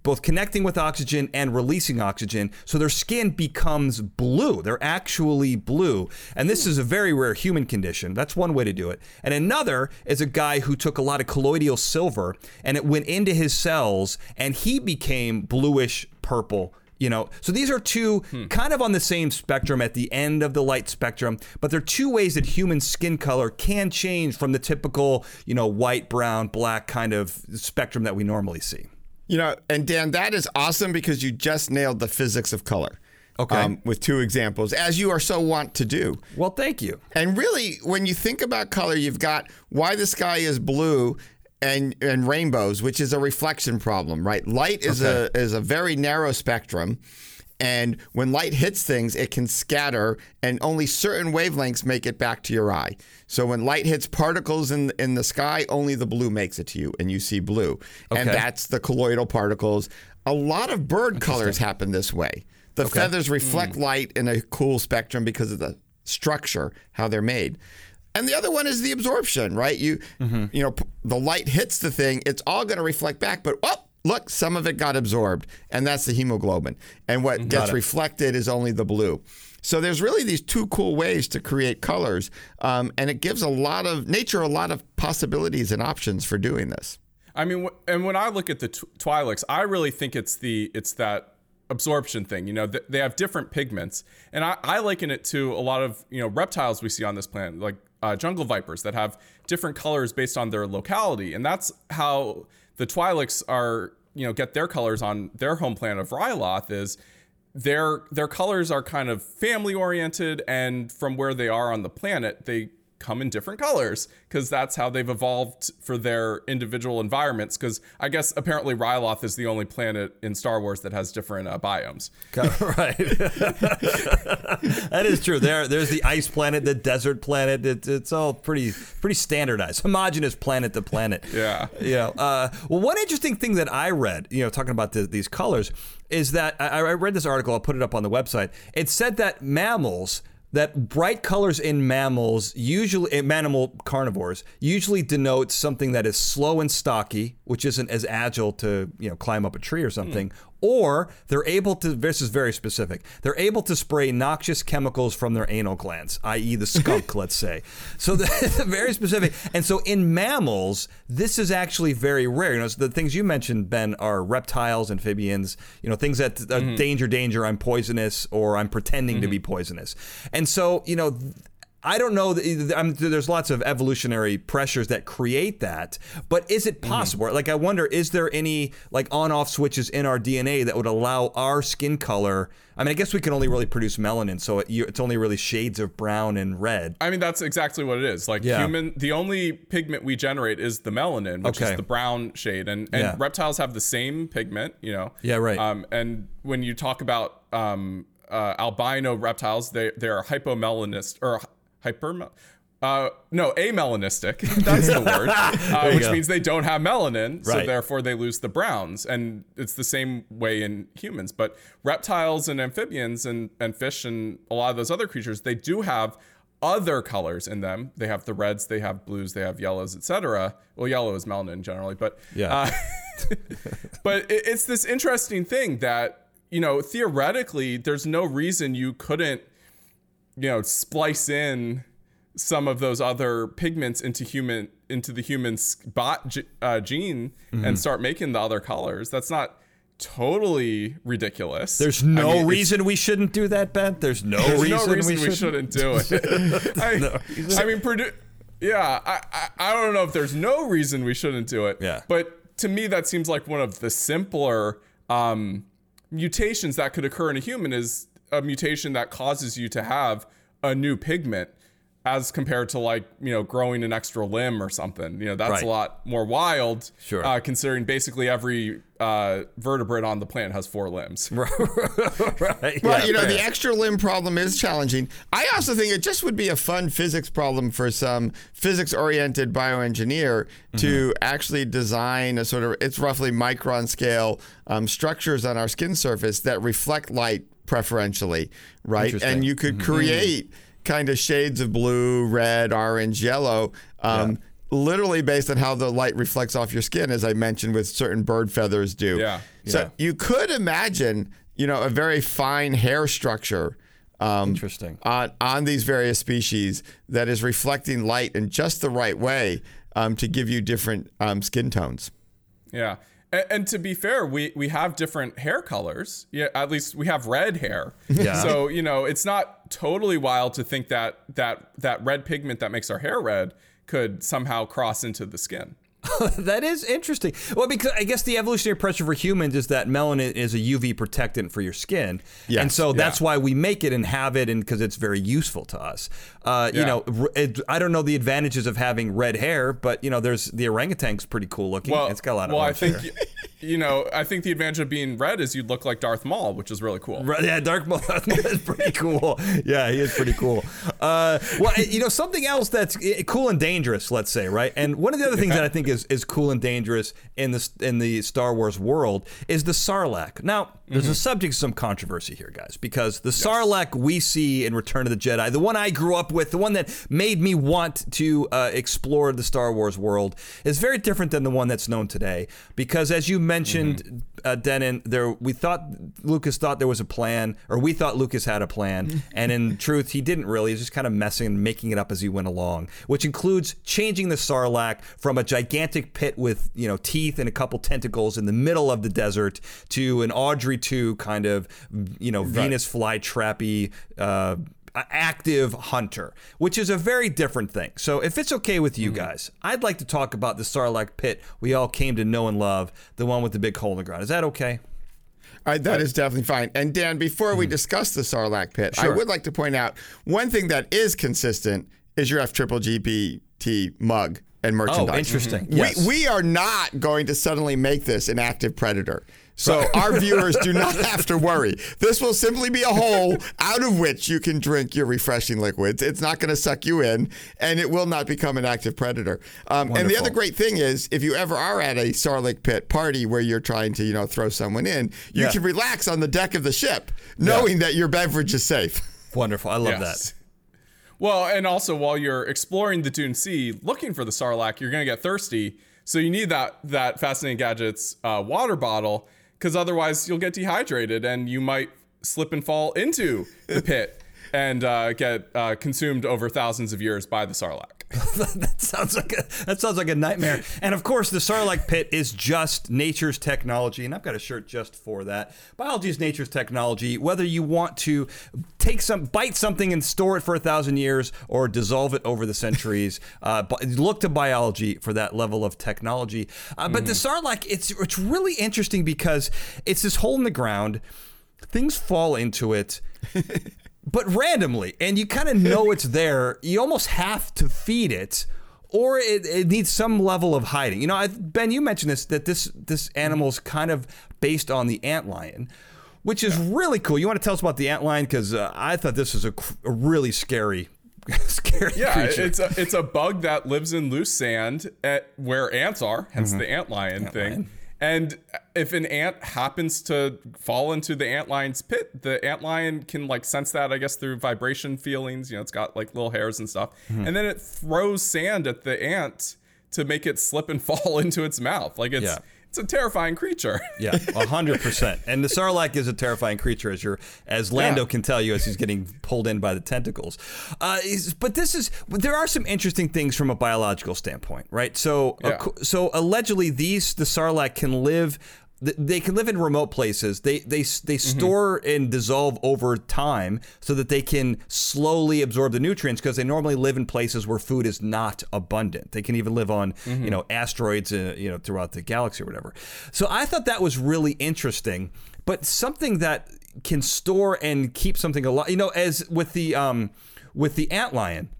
both connecting with oxygen and releasing oxygen. So their skin becomes blue. They're actually blue. And this is a very rare human condition. That's one way to do it. And another is a guy who took a lot of colloidal silver and it went into his cells and he became bluish purple you know so these are two hmm. kind of on the same spectrum at the end of the light spectrum but they're two ways that human skin color can change from the typical you know white brown black kind of spectrum that we normally see you know, and Dan, that is awesome because you just nailed the physics of color. Okay. Um, with two examples, as you are so wont to do. Well, thank you. And really, when you think about color, you've got why the sky is blue and and rainbows, which is a reflection problem, right? Light is okay. a is a very narrow spectrum. And when light hits things, it can scatter, and only certain wavelengths make it back to your eye. So when light hits particles in in the sky, only the blue makes it to you, and you see blue. Okay. And that's the colloidal particles. A lot of bird colors happen this way. The okay. feathers reflect mm. light in a cool spectrum because of the structure, how they're made. And the other one is the absorption, right? You, mm-hmm. you know, the light hits the thing, it's all going to reflect back, but oh, look, some of it got absorbed, and that's the hemoglobin. And what got gets it. reflected is only the blue. So there's really these two cool ways to create colors, um, and it gives a lot of nature a lot of possibilities and options for doing this. I mean, and when I look at the Twi'leks, I really think it's the it's that absorption thing. You know, th- they have different pigments, and I, I liken it to a lot of you know reptiles we see on this planet, like uh, jungle vipers that have different colors based on their locality, and that's how the Twi'leks are you know get their colors on their home planet of Ryloth is their their colors are kind of family oriented and from where they are on the planet they come in different colors because that's how they've evolved for their individual environments. Because I guess apparently Ryloth is the only planet in Star Wars that has different uh, biomes. right. that is true. There, there's the ice planet, the desert planet. It, it's all pretty, pretty standardized, homogenous planet to planet. Yeah. Know. Uh, well, one interesting thing that I read, you know, talking about the, these colors, is that I, I read this article. I'll put it up on the website. It said that mammals that bright colors in mammals usually in mammal carnivores usually denotes something that is slow and stocky which isn't as agile to you know climb up a tree or something or they're able to this is very specific they're able to spray noxious chemicals from their anal glands i.e the skunk let's say so the, very specific and so in mammals this is actually very rare you know so the things you mentioned ben are reptiles amphibians you know things that uh, mm-hmm. danger danger i'm poisonous or i'm pretending mm-hmm. to be poisonous and so you know I don't know. I'm, there's lots of evolutionary pressures that create that, but is it mm-hmm. possible? Mm-hmm. Like, I wonder, is there any like on-off switches in our DNA that would allow our skin color? I mean, I guess we can only really produce melanin, so it, it's only really shades of brown and red. I mean, that's exactly what it is. Like yeah. human, the only pigment we generate is the melanin, which okay. is the brown shade, and and yeah. reptiles have the same pigment. You know. Yeah. Right. Um, and when you talk about um, uh, albino reptiles, they they are hypomelanist or hyper uh, no, amelanistic. That's the word, uh, which go. means they don't have melanin, so therefore they lose the browns. And it's the same way in humans. But reptiles and amphibians and, and fish and a lot of those other creatures, they do have other colors in them. They have the reds, they have blues, they have yellows, etc. Well, yellow is melanin generally, but yeah. Uh, but it, it's this interesting thing that you know theoretically, there's no reason you couldn't you know splice in some of those other pigments into human into the human bot uh, gene mm-hmm. and start making the other colors. That's not totally ridiculous. There's no I mean, reason we shouldn't do that, Ben. There's no there's reason, no reason we, we shouldn't. do it. I, no I, mean, Purdue. Yeah, I, I I don't know if there's no reason we shouldn't do it. Yeah, but to me that seems like one of the simpler um, mutations that could occur in a human is a mutation that causes you to have a new pigment as compared to like you know growing an extra limb or something. You know that's right. a lot more wild sure. uh, considering basically every uh, vertebrate on the planet has four limbs. Right. Well yeah, you know the extra limb problem is challenging. I also think it just would be a fun physics problem for some physics oriented bioengineer mm-hmm. to actually design a sort of it's roughly micron scale um, structures on our skin surface that reflect light preferentially right and you could mm-hmm. create kind of shades of blue, red, orange, yellow. Um, yeah. Literally based on how the light reflects off your skin, as I mentioned, with certain bird feathers do. Yeah. So you could imagine, you know, a very fine hair structure. Um, Interesting. On, on these various species that is reflecting light in just the right way um, to give you different um, skin tones. Yeah. And, and, to be fair, we we have different hair colors. Yeah, at least we have red hair. Yeah. So you know, it's not totally wild to think that that that red pigment that makes our hair red could somehow cross into the skin. that is interesting. Well, because I guess the evolutionary pressure for humans is that melanin is a UV protectant for your skin, yes, and so that's yeah. why we make it and have it, and because it's very useful to us. Uh, yeah. You know, it, I don't know the advantages of having red hair, but you know, there's the orangutan's pretty cool looking. Well, it's got a lot of. Well, I think. You know, I think the advantage of being red is you'd look like Darth Maul, which is really cool. Right, yeah, Darth Maul is pretty cool. Yeah, he is pretty cool. Uh, well, you know, something else that's eh, cool and dangerous, let's say, right? And one of the other things that I think is, is cool and dangerous in the in the Star Wars world is the Sarlacc. Now, there's mm-hmm. a subject of some controversy here, guys, because the yes. Sarlacc we see in Return of the Jedi, the one I grew up with, the one that made me want to uh, explore the Star Wars world, is very different than the one that's known today. Because as you mentioned, mm-hmm. uh, Dennin, there we thought Lucas thought there was a plan, or we thought Lucas had a plan, and in truth, he didn't really. He's just kind of messing and making it up as he went along, which includes changing the Sarlacc from a gigantic pit with you know teeth and a couple tentacles in the middle of the desert to an Audrey 2 kind of you know right. Venus flytrappy. Uh, active hunter, which is a very different thing. So, if it's okay with you mm-hmm. guys, I'd like to talk about the Sarlacc pit we all came to know and love, the one with the big hole in the ground. Is that okay? Uh, that is definitely fine. And Dan, before we mm. discuss the Sarlacc pit, sure. I would like to point out one thing that is consistent is your F triple GBT mug and merchandise. Oh, interesting. Mm-hmm. Yes. We, we are not going to suddenly make this an active predator. So our viewers do not have to worry. This will simply be a hole out of which you can drink your refreshing liquids. It's not going to suck you in, and it will not become an active predator. Um, and the other great thing is, if you ever are at a Sarlacc pit party where you're trying to, you know, throw someone in, you yeah. can relax on the deck of the ship, knowing yeah. that your beverage is safe. Wonderful. I love yes. that. Well, and also while you're exploring the Dune Sea, looking for the Sarlacc, you're going to get thirsty. So you need that that fascinating gadgets uh, water bottle because otherwise you'll get dehydrated and you might slip and fall into the pit and uh, get uh, consumed over thousands of years by the sarlacc. that sounds like a that sounds like a nightmare. And of course, the sarlacc pit is just nature's technology, and I've got a shirt just for that. Biology is nature's technology. Whether you want to take some, bite something and store it for a thousand years, or dissolve it over the centuries, uh, look to biology for that level of technology. Uh, but mm. the mm-hmm. sarlacc, it's it's really interesting because it's this hole in the ground. Things fall into it. but randomly, and you kind of know it's there. You almost have to feed it, or it, it needs some level of hiding. You know, I, Ben, you mentioned this that this this animal is kind of based on the ant lion, which is yeah. really cool. You want to tell us about the ant lion because uh, I thought this was a, a really scary scary yeah, creature. it's a it's a bug that lives in loose sand at where ants are, hence mm-hmm. the ant lion ant thing. Lion. And if an ant happens to fall into the ant lion's pit, the ant lion can like sense that, I guess, through vibration feelings. You know, it's got like little hairs and stuff. Mm-hmm. And then it throws sand at the ant to make it slip and fall into its mouth. Like it's yeah it's a terrifying creature. yeah, hundred percent. And the Sarlacc is a terrifying creature, as you're, as Lando yeah. can tell you as he's getting pulled in by the tentacles. Uh, but this is there are some interesting things from a biological standpoint, right? So, yeah. uh, so allegedly, these the Sarlacc can live they can live in remote places. They they they mm-hmm. store mm-hmm. and dissolve over time so that they can slowly absorb the nutrients because they normally live in places where food is not abundant. They can even live on mm-hmm. you know asteroids uh, you know throughout the galaxy or whatever. So I thought that was really interesting. But something that can store and keep something alive, you know, as with the um, with the ant lion,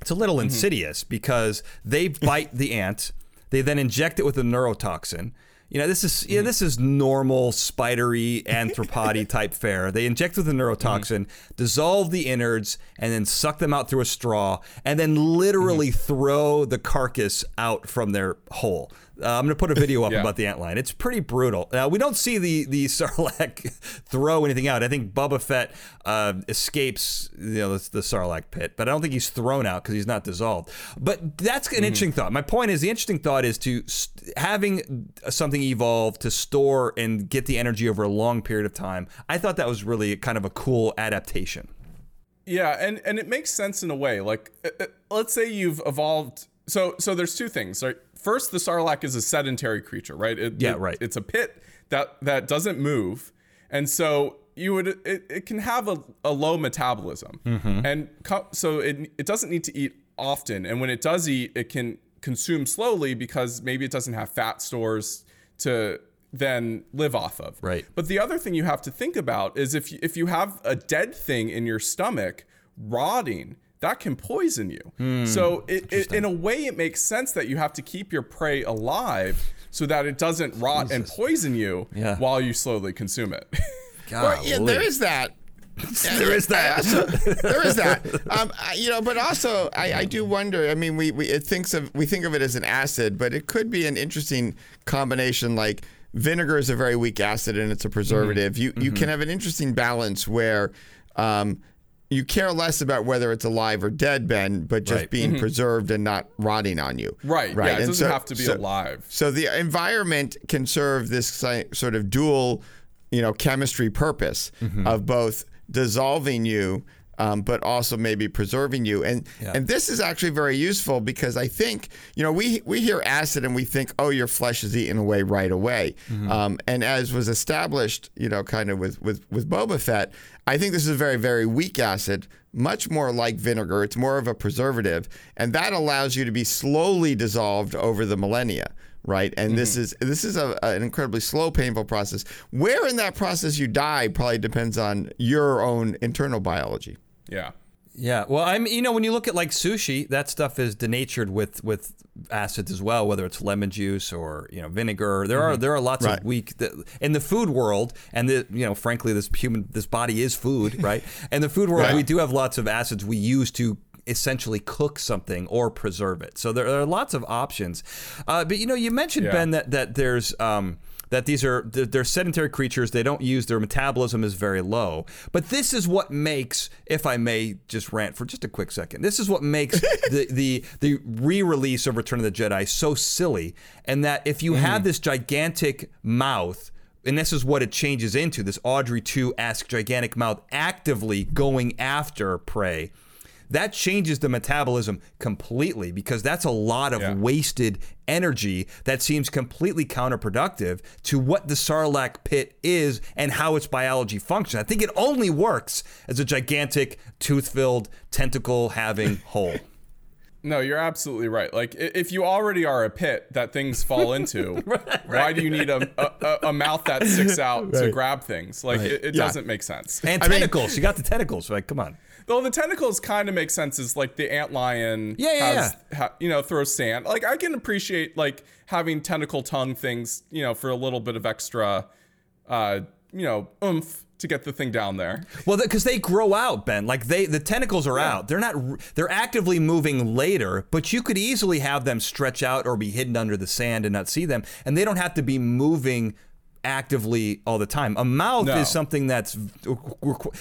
it's a little mm-hmm. insidious because they bite the ant. They then inject it with a neurotoxin you know, this is yeah, this is normal spidery arthropody type fare. They inject with a neurotoxin, mm-hmm. dissolve the innards, and then suck them out through a straw, and then literally mm-hmm. throw the carcass out from their hole. Uh, I'm going to put a video up yeah. about the antlion. It's pretty brutal. Uh, we don't see the the Sarlacc throw anything out. I think Boba Fett uh, escapes you know the, the, Sarlacc pit, but I don't think he's thrown out because he's not dissolved. But that's an mm-hmm. interesting thought. My point is the interesting thought is to st- having something evolve to store and get the energy over a long period of time. I thought that was really kind of a cool adaptation. Yeah, and and it makes sense in a way. Like, uh, uh, let's say you've evolved. So so there's two things, right? First the sarlacc is a sedentary creature, right? It, yeah, it, right. It's a pit that that doesn't move, and so you would it, it can have a, a low metabolism, mm-hmm. and co- so it it doesn't need to eat often, and when it does eat, it can consume slowly because maybe it doesn't have fat stores to then live off of. Right. But the other thing you have to think about is if you, if you have a dead thing in your stomach rotting, that can poison you. Hmm. so it, it, in a way, it makes sense that you have to keep your prey alive so that it doesn't rot and poison you Yeah. while you slowly consume it. Well, yeah, there is that. There is that. So, there is that. Um, I- you know, but also I, I do wonder. I mean, we we it thinks of we think of it as an acid, but it could be an interesting combination. Like vinegar is a very weak acid and it's a preservative. You you can have an interesting balance where. Um, you care less about whether it's alive or dead, Ben, but just Right. being preserved and not rotting on you. right. Right. Yeah. It And doesn't so- have to be so- alive. So the environment can serve this sort of dual, you know, chemistry purpose Mm-hmm. of both dissolving you, um, but also maybe preserving you. And Yeah. and this is actually very useful because I think you know we we hear acid and we think oh your flesh is eaten away right away. Mm-hmm. Um, and as was established, you know, kind of with with with Boba Fett, I think this is a very very weak acid. Much more like vinegar. It's more of a preservative, and that allows you to be slowly dissolved over the millennia right? And this Mm-hmm. is this is a, an incredibly slow, painful process. Where in that process you die probably depends on your own internal biology. Yeah. Yeah, well, I'm you know when you look at like sushi, that stuff is denatured with with acids as well, whether it's lemon juice or you know vinegar. There are mm-hmm. there are lots Right. of weak in the food world, and the you know frankly this human this body is food, right? And the food world, Right. we do have lots of acids we use to essentially cook something or preserve it. So there, are lots of options. Uh, but you know, you mentioned Yeah. Ben that that there's. Um, that these are they're sedentary creatures. They don't use their metabolism is very low. But this is what makes, if I may just rant for just a quick second, this is what makes the the the re-release of Return of the Jedi so silly. And that if you have this gigantic mouth. And this is what it changes into this Audrey 2 esque gigantic mouth actively going after prey. That changes the metabolism completely because that's a lot of Yeah. wasted energy that seems completely counterproductive to what the Sarlacc pit is and how its biology functions. I think it only works as a gigantic, tooth filled, tentacle having hole. No, you're absolutely right. Like, if you already are a pit that things fall into, why do you need a, a, a mouth that sticks out to grab things? Like, it, it Yeah. doesn't make sense. And I mean- tentacles. you got the tentacles. Like, come on. Though the tentacles kind of make sense as like the ant lion Yeah, yeah, has, Ha, you know, throws sand. Like, I can appreciate like having tentacle tongue things, you know, for a little bit of extra, uh, you know, oomph to get the thing down there. Well, because they grow out, Ben. Like they, the tentacles are out. They're not. They're actively moving later, but you could easily have them stretch out or be hidden under the sand and not see them, and they don't have to be moving actively all the time. A mouth No. is something that's.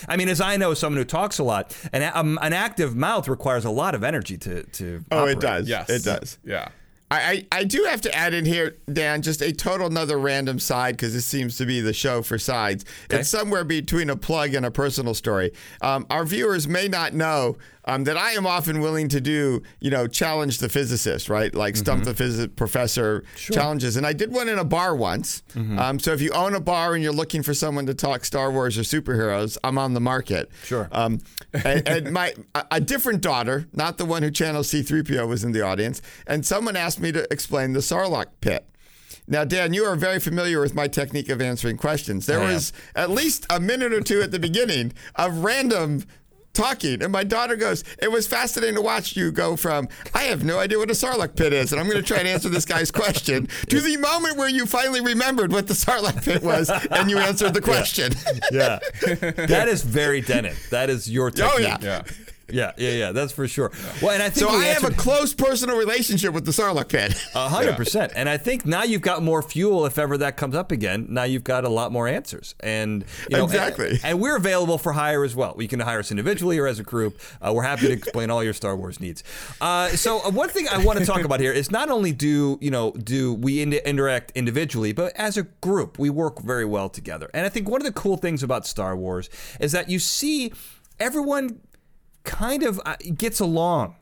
I mean, as I know, someone who talks a lot, an um, an active mouth requires a lot of energy to to. Oh, operate. it does. Yes, It does. Yeah. I, I, I do have to add in here, Dan, just a total another random side because this seems to be the show for sides. It's somewhere between a plug and a personal story. Um, our viewers may not know um, that I am often willing to do, you know, challenge the physicist, right? Like stump the physics professor challenges. And I did one in a bar once. Um, so if you own a bar and you're looking for someone to talk Star Wars or superheroes, I'm on the market. Sure. Um, and, and my a, a different daughter, not the one who channels C3PO, was in the audience, and someone asked me to explain the Sarlacc pit. Now, Dan, you are very familiar with my technique of answering questions. There was at least a minute or two at the beginning of random talking, and my daughter goes, "It was fascinating to watch you go from I have no idea what a Sarlacc pit is, and I'm going to try and answer this guy's question to the moment where you finally remembered what the Sarlacc pit was and you answered the question." Yeah, that is very Dennin. That is your technique. Oh, yeah. Yeah. Yeah, yeah, yeah. That's for sure. Well, and I think So I have a close personal relationship with the Sarlacc pit. A hundred percent. And I think now you've got more fuel if ever that comes up again. Now you've got a lot more answers. And you know, Exactly. And, and we're available for hire as well. You can hire us individually or as a group. Uh, we're happy to explain all your Star Wars needs. Uh, so uh, one thing I want to talk about here is not only do you know do we in- interact individually, but as a group we work very well together. And I think one of the cool things about Star Wars is that you see everyone kind of uh, gets along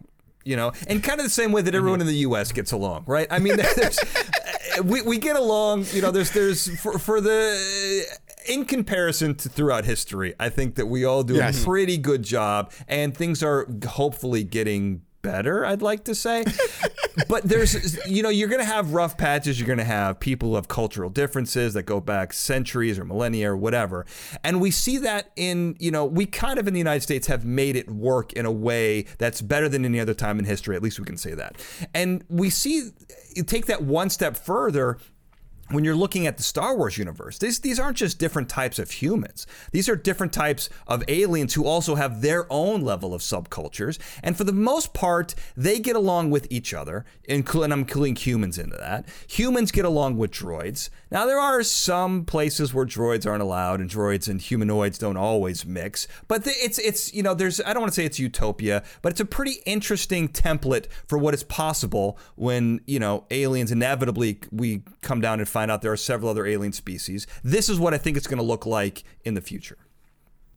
you know, and kind of the same way that everyone in the U.S. gets along, right? I mean, there's, uh, we, we get along, you know. There's there's for, for the in comparison to throughout history, I think that we all do Yes. a pretty good job, and things are hopefully getting better. I'd like to say, but there's, you know, you're going to have rough patches. You're going to have people of cultural differences that go back centuries or millennia or whatever. And we see that in, you know, we kind of in the United States have made it work in a way that's better than any other time in history. At least we can say that. And we see, take that one step further when you're looking at the Star Wars universe, these, these aren't just different types of humans. These are different types of aliens who also have their own level of subcultures. And for the most part, they get along with each other, and I'm including humans into that. Humans get along with droids. Now, there are some places where droids aren't allowed, and droids and humanoids don't always mix. But it's, it's you know, there's, I don't want to say it's utopia, but it's a pretty interesting template for what is possible when, you know, aliens inevitably we come down and find out there are several other alien species. This is what I think it's going to look like in the future.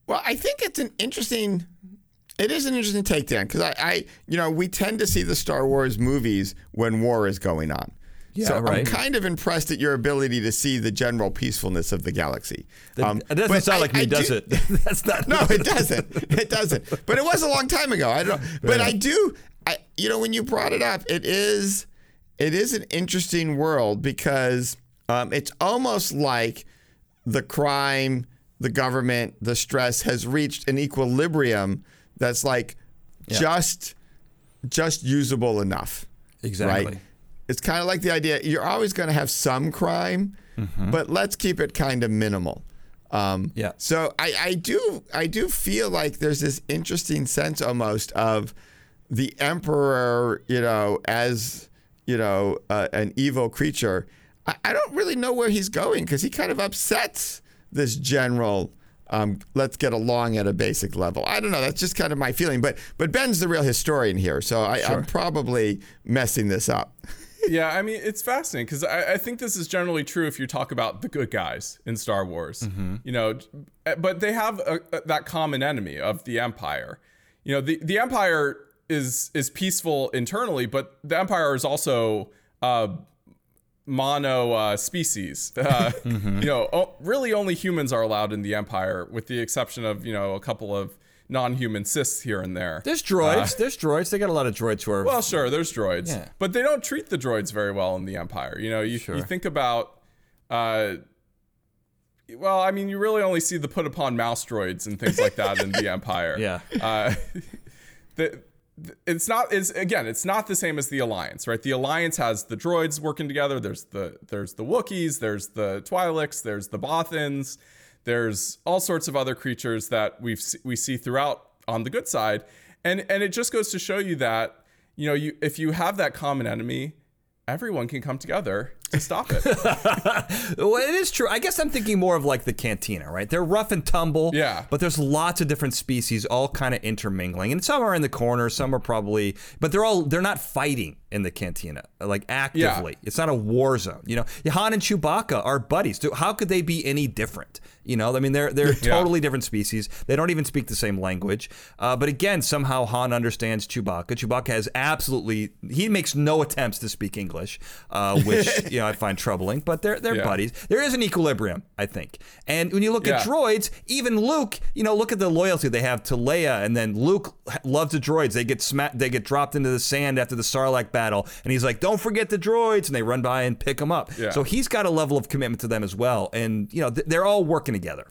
Well, I think it's an interesting. It is an interesting take, Dan, because I, I, you know, we tend to see the Star Wars movies when war is going on. Yeah, so right. I'm kind of impressed at your ability to see the general peacefulness of the galaxy. Um, it doesn't sound I, like me, I does do, it? That's not. No, it doesn't. It doesn't. But it was a long time ago. I don't. But yeah. I do. I, you know, when you brought it up, it is, it is an interesting world because um, it's almost like the crime, the government, the stress has reached an equilibrium that's like yeah. just just usable enough. Exactly. Right? It's kind of like the idea you're always going to have some crime, mm-hmm. but let's keep it kind of minimal. Um, yeah. So I, I do I do feel like there's this interesting sense almost of the emperor, you know, as you know, uh, an evil creature I, I don't really know where he's going because he kind of upsets this general. Um, let's get along at a basic level. I don't know. That's just kind of my feeling. But but Ben's the real historian here, so I, am probably messing this up. yeah, I mean it's fascinating because I, I, think this is generally true if you talk about the good guys in Star Wars. Mm-hmm. You know, but they have a, a, that common enemy of the Empire. You know, the the Empire is is peaceful internally, but the Empire is also uh, mono uh, species. Uh, mm-hmm. You know, o- really only humans are allowed in the Empire, with the exception of you know a couple of non-human Siths here and there. There's droids. Uh, there's droids. They got a lot of droids who are. Well, sure, there's droids, yeah. but they don't treat the droids very well in the Empire. You know, you, sure. you think about. Uh, well, I mean, you really only see the put upon mouse droids and things like that in the Empire. Yeah. Uh, the, it's not it's again it's not the same as the alliance right? The alliance has the droids working together. There's the there's the wookiees there's the twi'leks there's the bothans. There's all sorts of other creatures that we've we see throughout on the good side. And and it just goes to show you that you know you if you have that common enemy everyone can come together to stop it. well, it is true. I guess I'm thinking more of like the cantina, right? They're rough and tumble. Yeah. But there's lots of different species all kind of intermingling. And some are in the corner, some are probably but they're all they're not fighting in the cantina, like actively. Yeah. It's not a war zone. You know, Han and Chewbacca are buddies. How could they be any different? You know, I mean, they're they're yeah. totally different species. They don't even speak the same language. Uh, but again, somehow Han understands Chewbacca. Chewbacca has absolutely he makes no attempts to speak English, uh, which you know I find troubling. But they're they're yeah. buddies. There is an equilibrium, I think. And when you look at droids, even Luke, you know, look at the loyalty they have to Leia, and then Luke loves the droids. They get smacked, they get dropped into the sand after the Sarlacc battle, and he's like, "Don't forget the droids," and they run by and pick them up. Yeah. So he's got a level of commitment to them as well, and you know, they're all working together.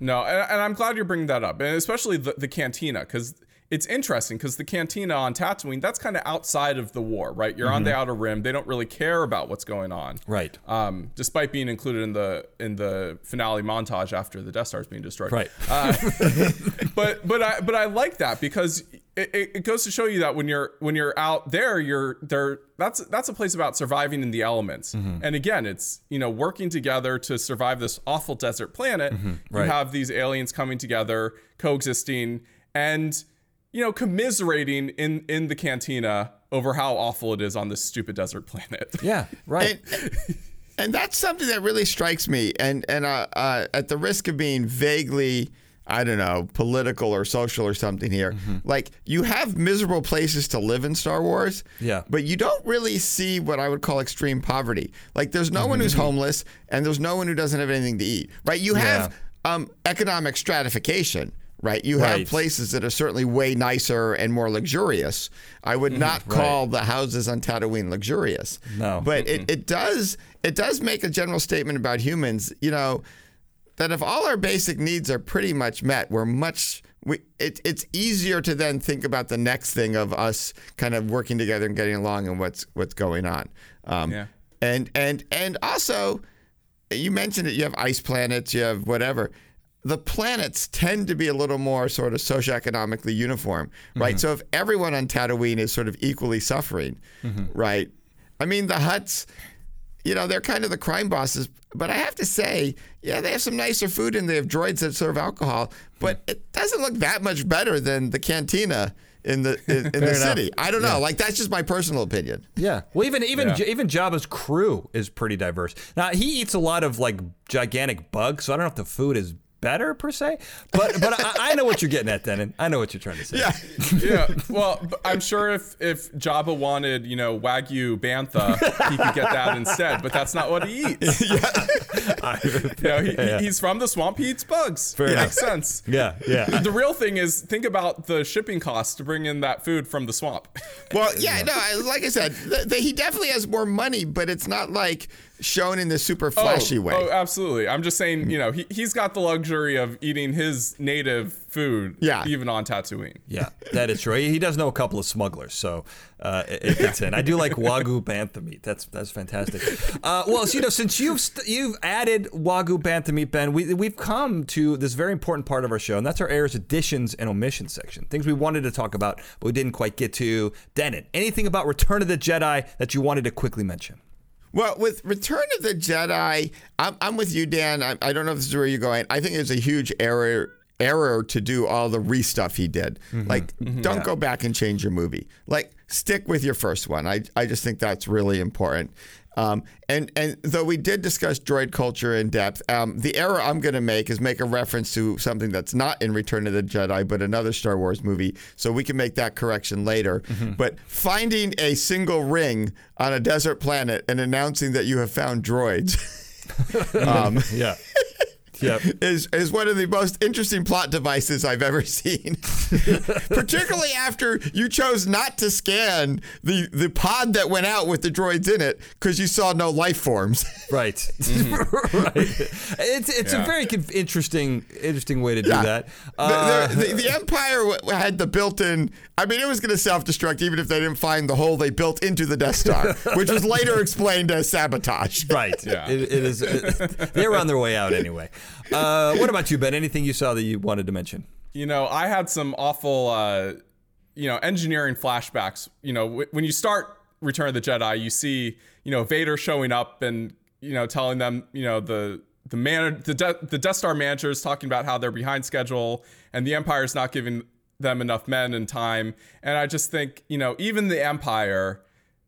No, and, and, I'm glad you're bringing that up, and especially the, the cantina, because it's interesting because the cantina on Tatooine, that's kind of outside of the war, right? You're mm-hmm. on the outer rim. They don't really care about what's going on, right? Um, despite being included in the in the finale montage after the Death Star is being destroyed, right? Uh, but but I but I like that because it, it goes to show you that when you're when you're out there, you're there. That's that's a place about surviving in the elements. Mm-hmm. And again, it's you know working together to survive this awful desert planet. Mm-hmm. Right. You have these aliens coming together, coexisting, and you know, commiserating in in the cantina over how awful it is on this stupid desert planet. Yeah, right. And, and that's something that really strikes me. And and uh, uh, at the risk of being vaguely, I don't know, political or social or something here, mm-hmm. like you have miserable places to live in Star Wars. Yeah. But you don't really see what I would call extreme poverty. Like there's no mm-hmm. one who's mm-hmm. homeless, and there's no one who doesn't have anything to eat. Right? You have yeah. um, economic stratification right? You Right. have places that are certainly way nicer and more luxurious. I would not call the houses on Tatooine luxurious. No. But it, it does it does make a general statement about humans, you know, that if all our basic needs are pretty much met, we're much we, it, it's easier to then think about the next thing of us kind of working together and getting along and what's what's going on. Um, Yeah. And and and also, you mentioned it. You have ice planets. You have whatever. The planets tend to be a little more sort of socioeconomically uniform, right? So if everyone on Tatooine is sort of equally suffering, right? I mean, the Hutts, you know, they're kind of the crime bosses. But I have to say, yeah, they have some nicer food and they have droids that serve alcohol. But it doesn't look that much better than the cantina in the in, in the enough. city. I don't know. Like that's just my personal opinion. Yeah. Well, even even Yeah. even Jabba's crew is pretty diverse. Now he eats a lot of like gigantic bugs, so I don't know if the food is better per se. But but I, I know what you're getting at, Dennin. I know what you're trying to say. Yeah. yeah, well, I'm sure if if Jabba wanted, you know, wagyu bantha, he could get that instead. But that's not what he eats. You know, he, he- he's from the swamp. He eats bugs. Fair it enough. makes sense. Yeah. Yeah. The real thing is think about the shipping costs to bring in that food from the swamp. Well, yeah, no, I- like I said, th- th- he definitely has more money, but it's not like shown in the super flashy oh, way. Oh, absolutely. I'm just saying, you know, he, he's got the luxury of eating his native food, Yeah. even on Tatooine. Yeah, that is true. He he does know a couple of smugglers, so uh, it, it fits in. I do like wagyu bantha meat. That's that's fantastic. Uh, well, so, you know, since you've st- you've added wagyu bantha meat, Ben, we we've come to this very important part of our show, and that's our errors, additions, and omissions section. Things we wanted to talk about, but we didn't quite get to. Dennin, anything about Return of the Jedi that you wanted to quickly mention? Well, with Return of the Jedi, I'm, I'm with you, Dan. I, I don't know if this is where you're going. I think it's a huge error error to do all the re stuff he did. Mm-hmm. Like, mm-hmm. don't go back and change your movie. Like, stick with your first one. I, I just think that's really important. Um, and and though we did discuss droid culture in depth, um, the error I'm going to make is make a reference to something that's not in Return of the Jedi, but another Star Wars movie. So we can make that correction later. But finding a single ring on a desert planet and announcing that you have found droids. um, Yeah. Yep. is is one of the most interesting plot devices I've ever seen. Particularly after you chose not to scan the the pod that went out with the droids in it because you saw no life forms. Right. right. It's it's a very conf- interesting interesting way to do Yeah. that. The- Uh, the, the, the Empire w- had the built-in. I mean, it was going to self-destruct even if they didn't find the hole they built into the Death Star, which was later explained as sabotage. Right. Yeah. It, it is. It, they're on their way out anyway. Uh, what about you, Ben? Anything you saw that you wanted to mention? You know, I had some awful, uh, you know, engineering flashbacks. You know, w- when you start Return of the Jedi, you see, you know, Vader showing up and you know telling them, you know, the the man, the De- the Death Star managers talking about how they're behind schedule and the Empire's not giving them enough men and time. And I just think, you know, even the Empire.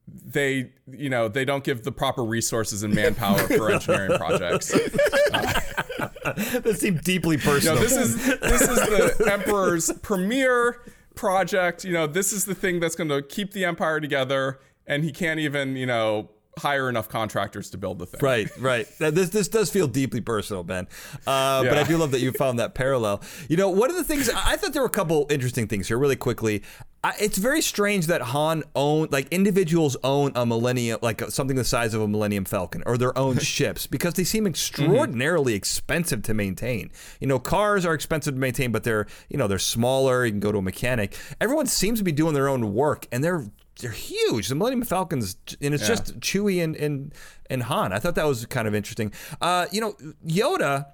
They, you know, they don't give the proper resources and manpower for engineering projects. That seemed deeply You personal. know, this is this is the emperor's premier project. You know, this is the thing that's going to keep the empire together, and he can't even, you know, hire enough contractors to build the thing. Right, right. This this does feel deeply personal, Ben. Uh, But I do love that you found that parallel. You know, one of the things I thought there were a couple interesting things here, really quickly. I, it's very strange that Han own like individuals own a Millennium, like something the size of a Millennium Falcon, or their own ships, because they seem extraordinarily expensive to maintain. You know, cars are expensive to maintain, but they're you know they're smaller. You can go to a mechanic. Everyone seems to be doing their own work, and they're they're huge. The Millennium Falcons, and it's Yeah. just Chewie and, and and Han. I thought that was kind of interesting. Uh, you know, Yoda.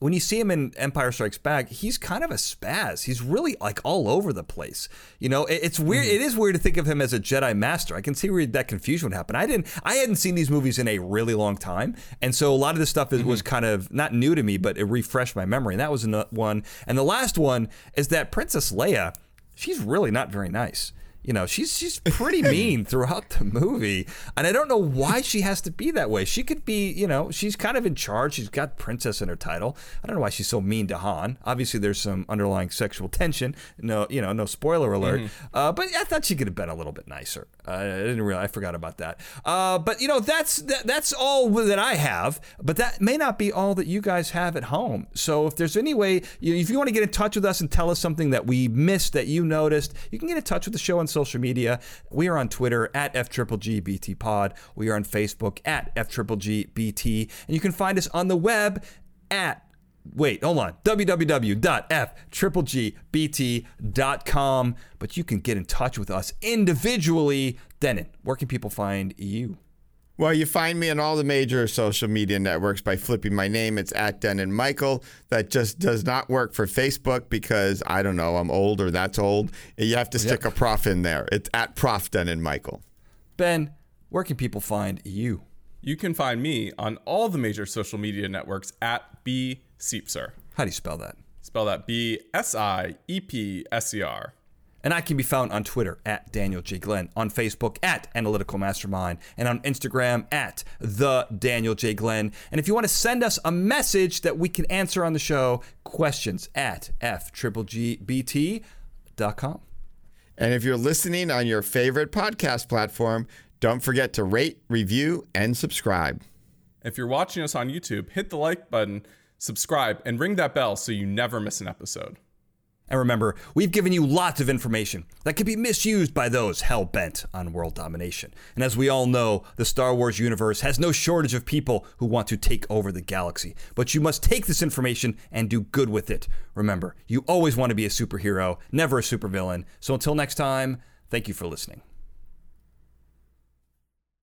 When you see him in Empire Strikes Back, he's kind of a spaz. He's really like all over the place. You know, it- it's weird. Mm-hmm. It is weird to think of him as a Jedi Master. I can see where that confusion would happen. I didn't. I hadn't seen these movies in a really long time, and so a lot of this stuff is, Mm-hmm. was kind of not new to me, but it refreshed my memory. And that was one. And the last one is that Princess Leia. She's really not very nice. You know, she's she's pretty mean throughout the movie, and I don't know why she has to be that way. She could be, you know, she's kind of in charge. She's got princess in her title. I don't know why she's so mean to Han. Obviously, there's some underlying sexual tension. No, you know, no spoiler alert. Mm-hmm. Uh, but I thought she could have been a little bit nicer. Uh, I didn't realize. I forgot about that. Uh, but you know, that's that, that's all that I have. But that may not be all that you guys have at home. So if there's any way, you know, if you want to get in touch with us and tell us something that we missed that you noticed, you can get in touch with the show on social media. We are on Twitter at FGGBT We are on Facebook at FGGBT. And you can find us on the web at wait, hold on. www.fgbt.com. But you can get in touch with us individually. Dennin, where can people find you? Well, you find me on all the major social media networks by flipping my name. It's at Dennin Michael. That just does not work for Facebook because I don't know, I'm old or that's old. You have to stick yep. a prof in there. It's at Prof Dennin Michael. Ben, where can people find you? You can find me on all the major social media networks at B Siepser. How do you spell that? Spell that B S I E P S E R. And I can be found on Twitter at Daniel J. Glenn, on Facebook at Analytical Mastermind, and on Instagram at The Daniel J. Glenn. And if you want to send us a message that we can answer on the show, questions at fgbt.com. And if you're listening on your favorite podcast platform, don't forget to rate, review, and subscribe. If you're watching us on YouTube, hit the like button, subscribe, and ring that bell so you never miss an episode. And remember, we've given you lots of information that could be misused by those hell bent on world domination. And as we all know, the Star Wars universe has no shortage of people who want to take over the galaxy. But you must take this information and do good with it. Remember, you always want to be a superhero, never a supervillain. So until next time, thank you for listening.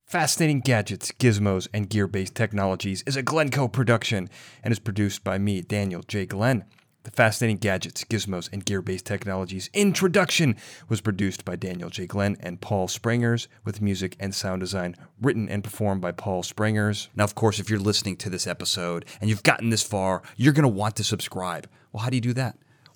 Fascinating Gadgets, Gizmos, and Gear Based Technologies is a Glencoe production and is produced by me, Daniel J. Glenn. The Fascinating Gadgets, Gizmos, and Gear Based Technologies introduction was produced by Daniel J. Glenn and Paul Sprangers, with music and sound design written and performed by Paul Sprangers. Now, of course, if you're listening to this episode and you've gotten this far, you're going to want to subscribe. Well, how do you do that?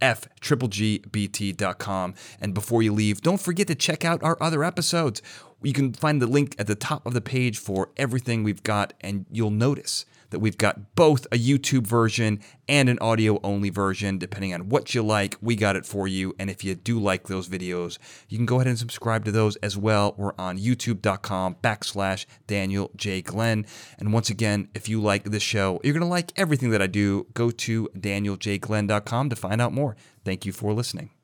fgbt.com. And before you leave, don't forget to check out our other episodes. You can find the link at the top of the page for everything we've got, and you'll notice that we've got both a YouTube version and an audio only version, depending on what you like. We got it for you. And if you do like those videos, you can go ahead and subscribe to those as well. We're on youtube.com backslash Daniel J. Glenn. And once again, if you like this show, you're going to like everything that I do. Go to danieljglenn.com to find out more. Thank you for listening.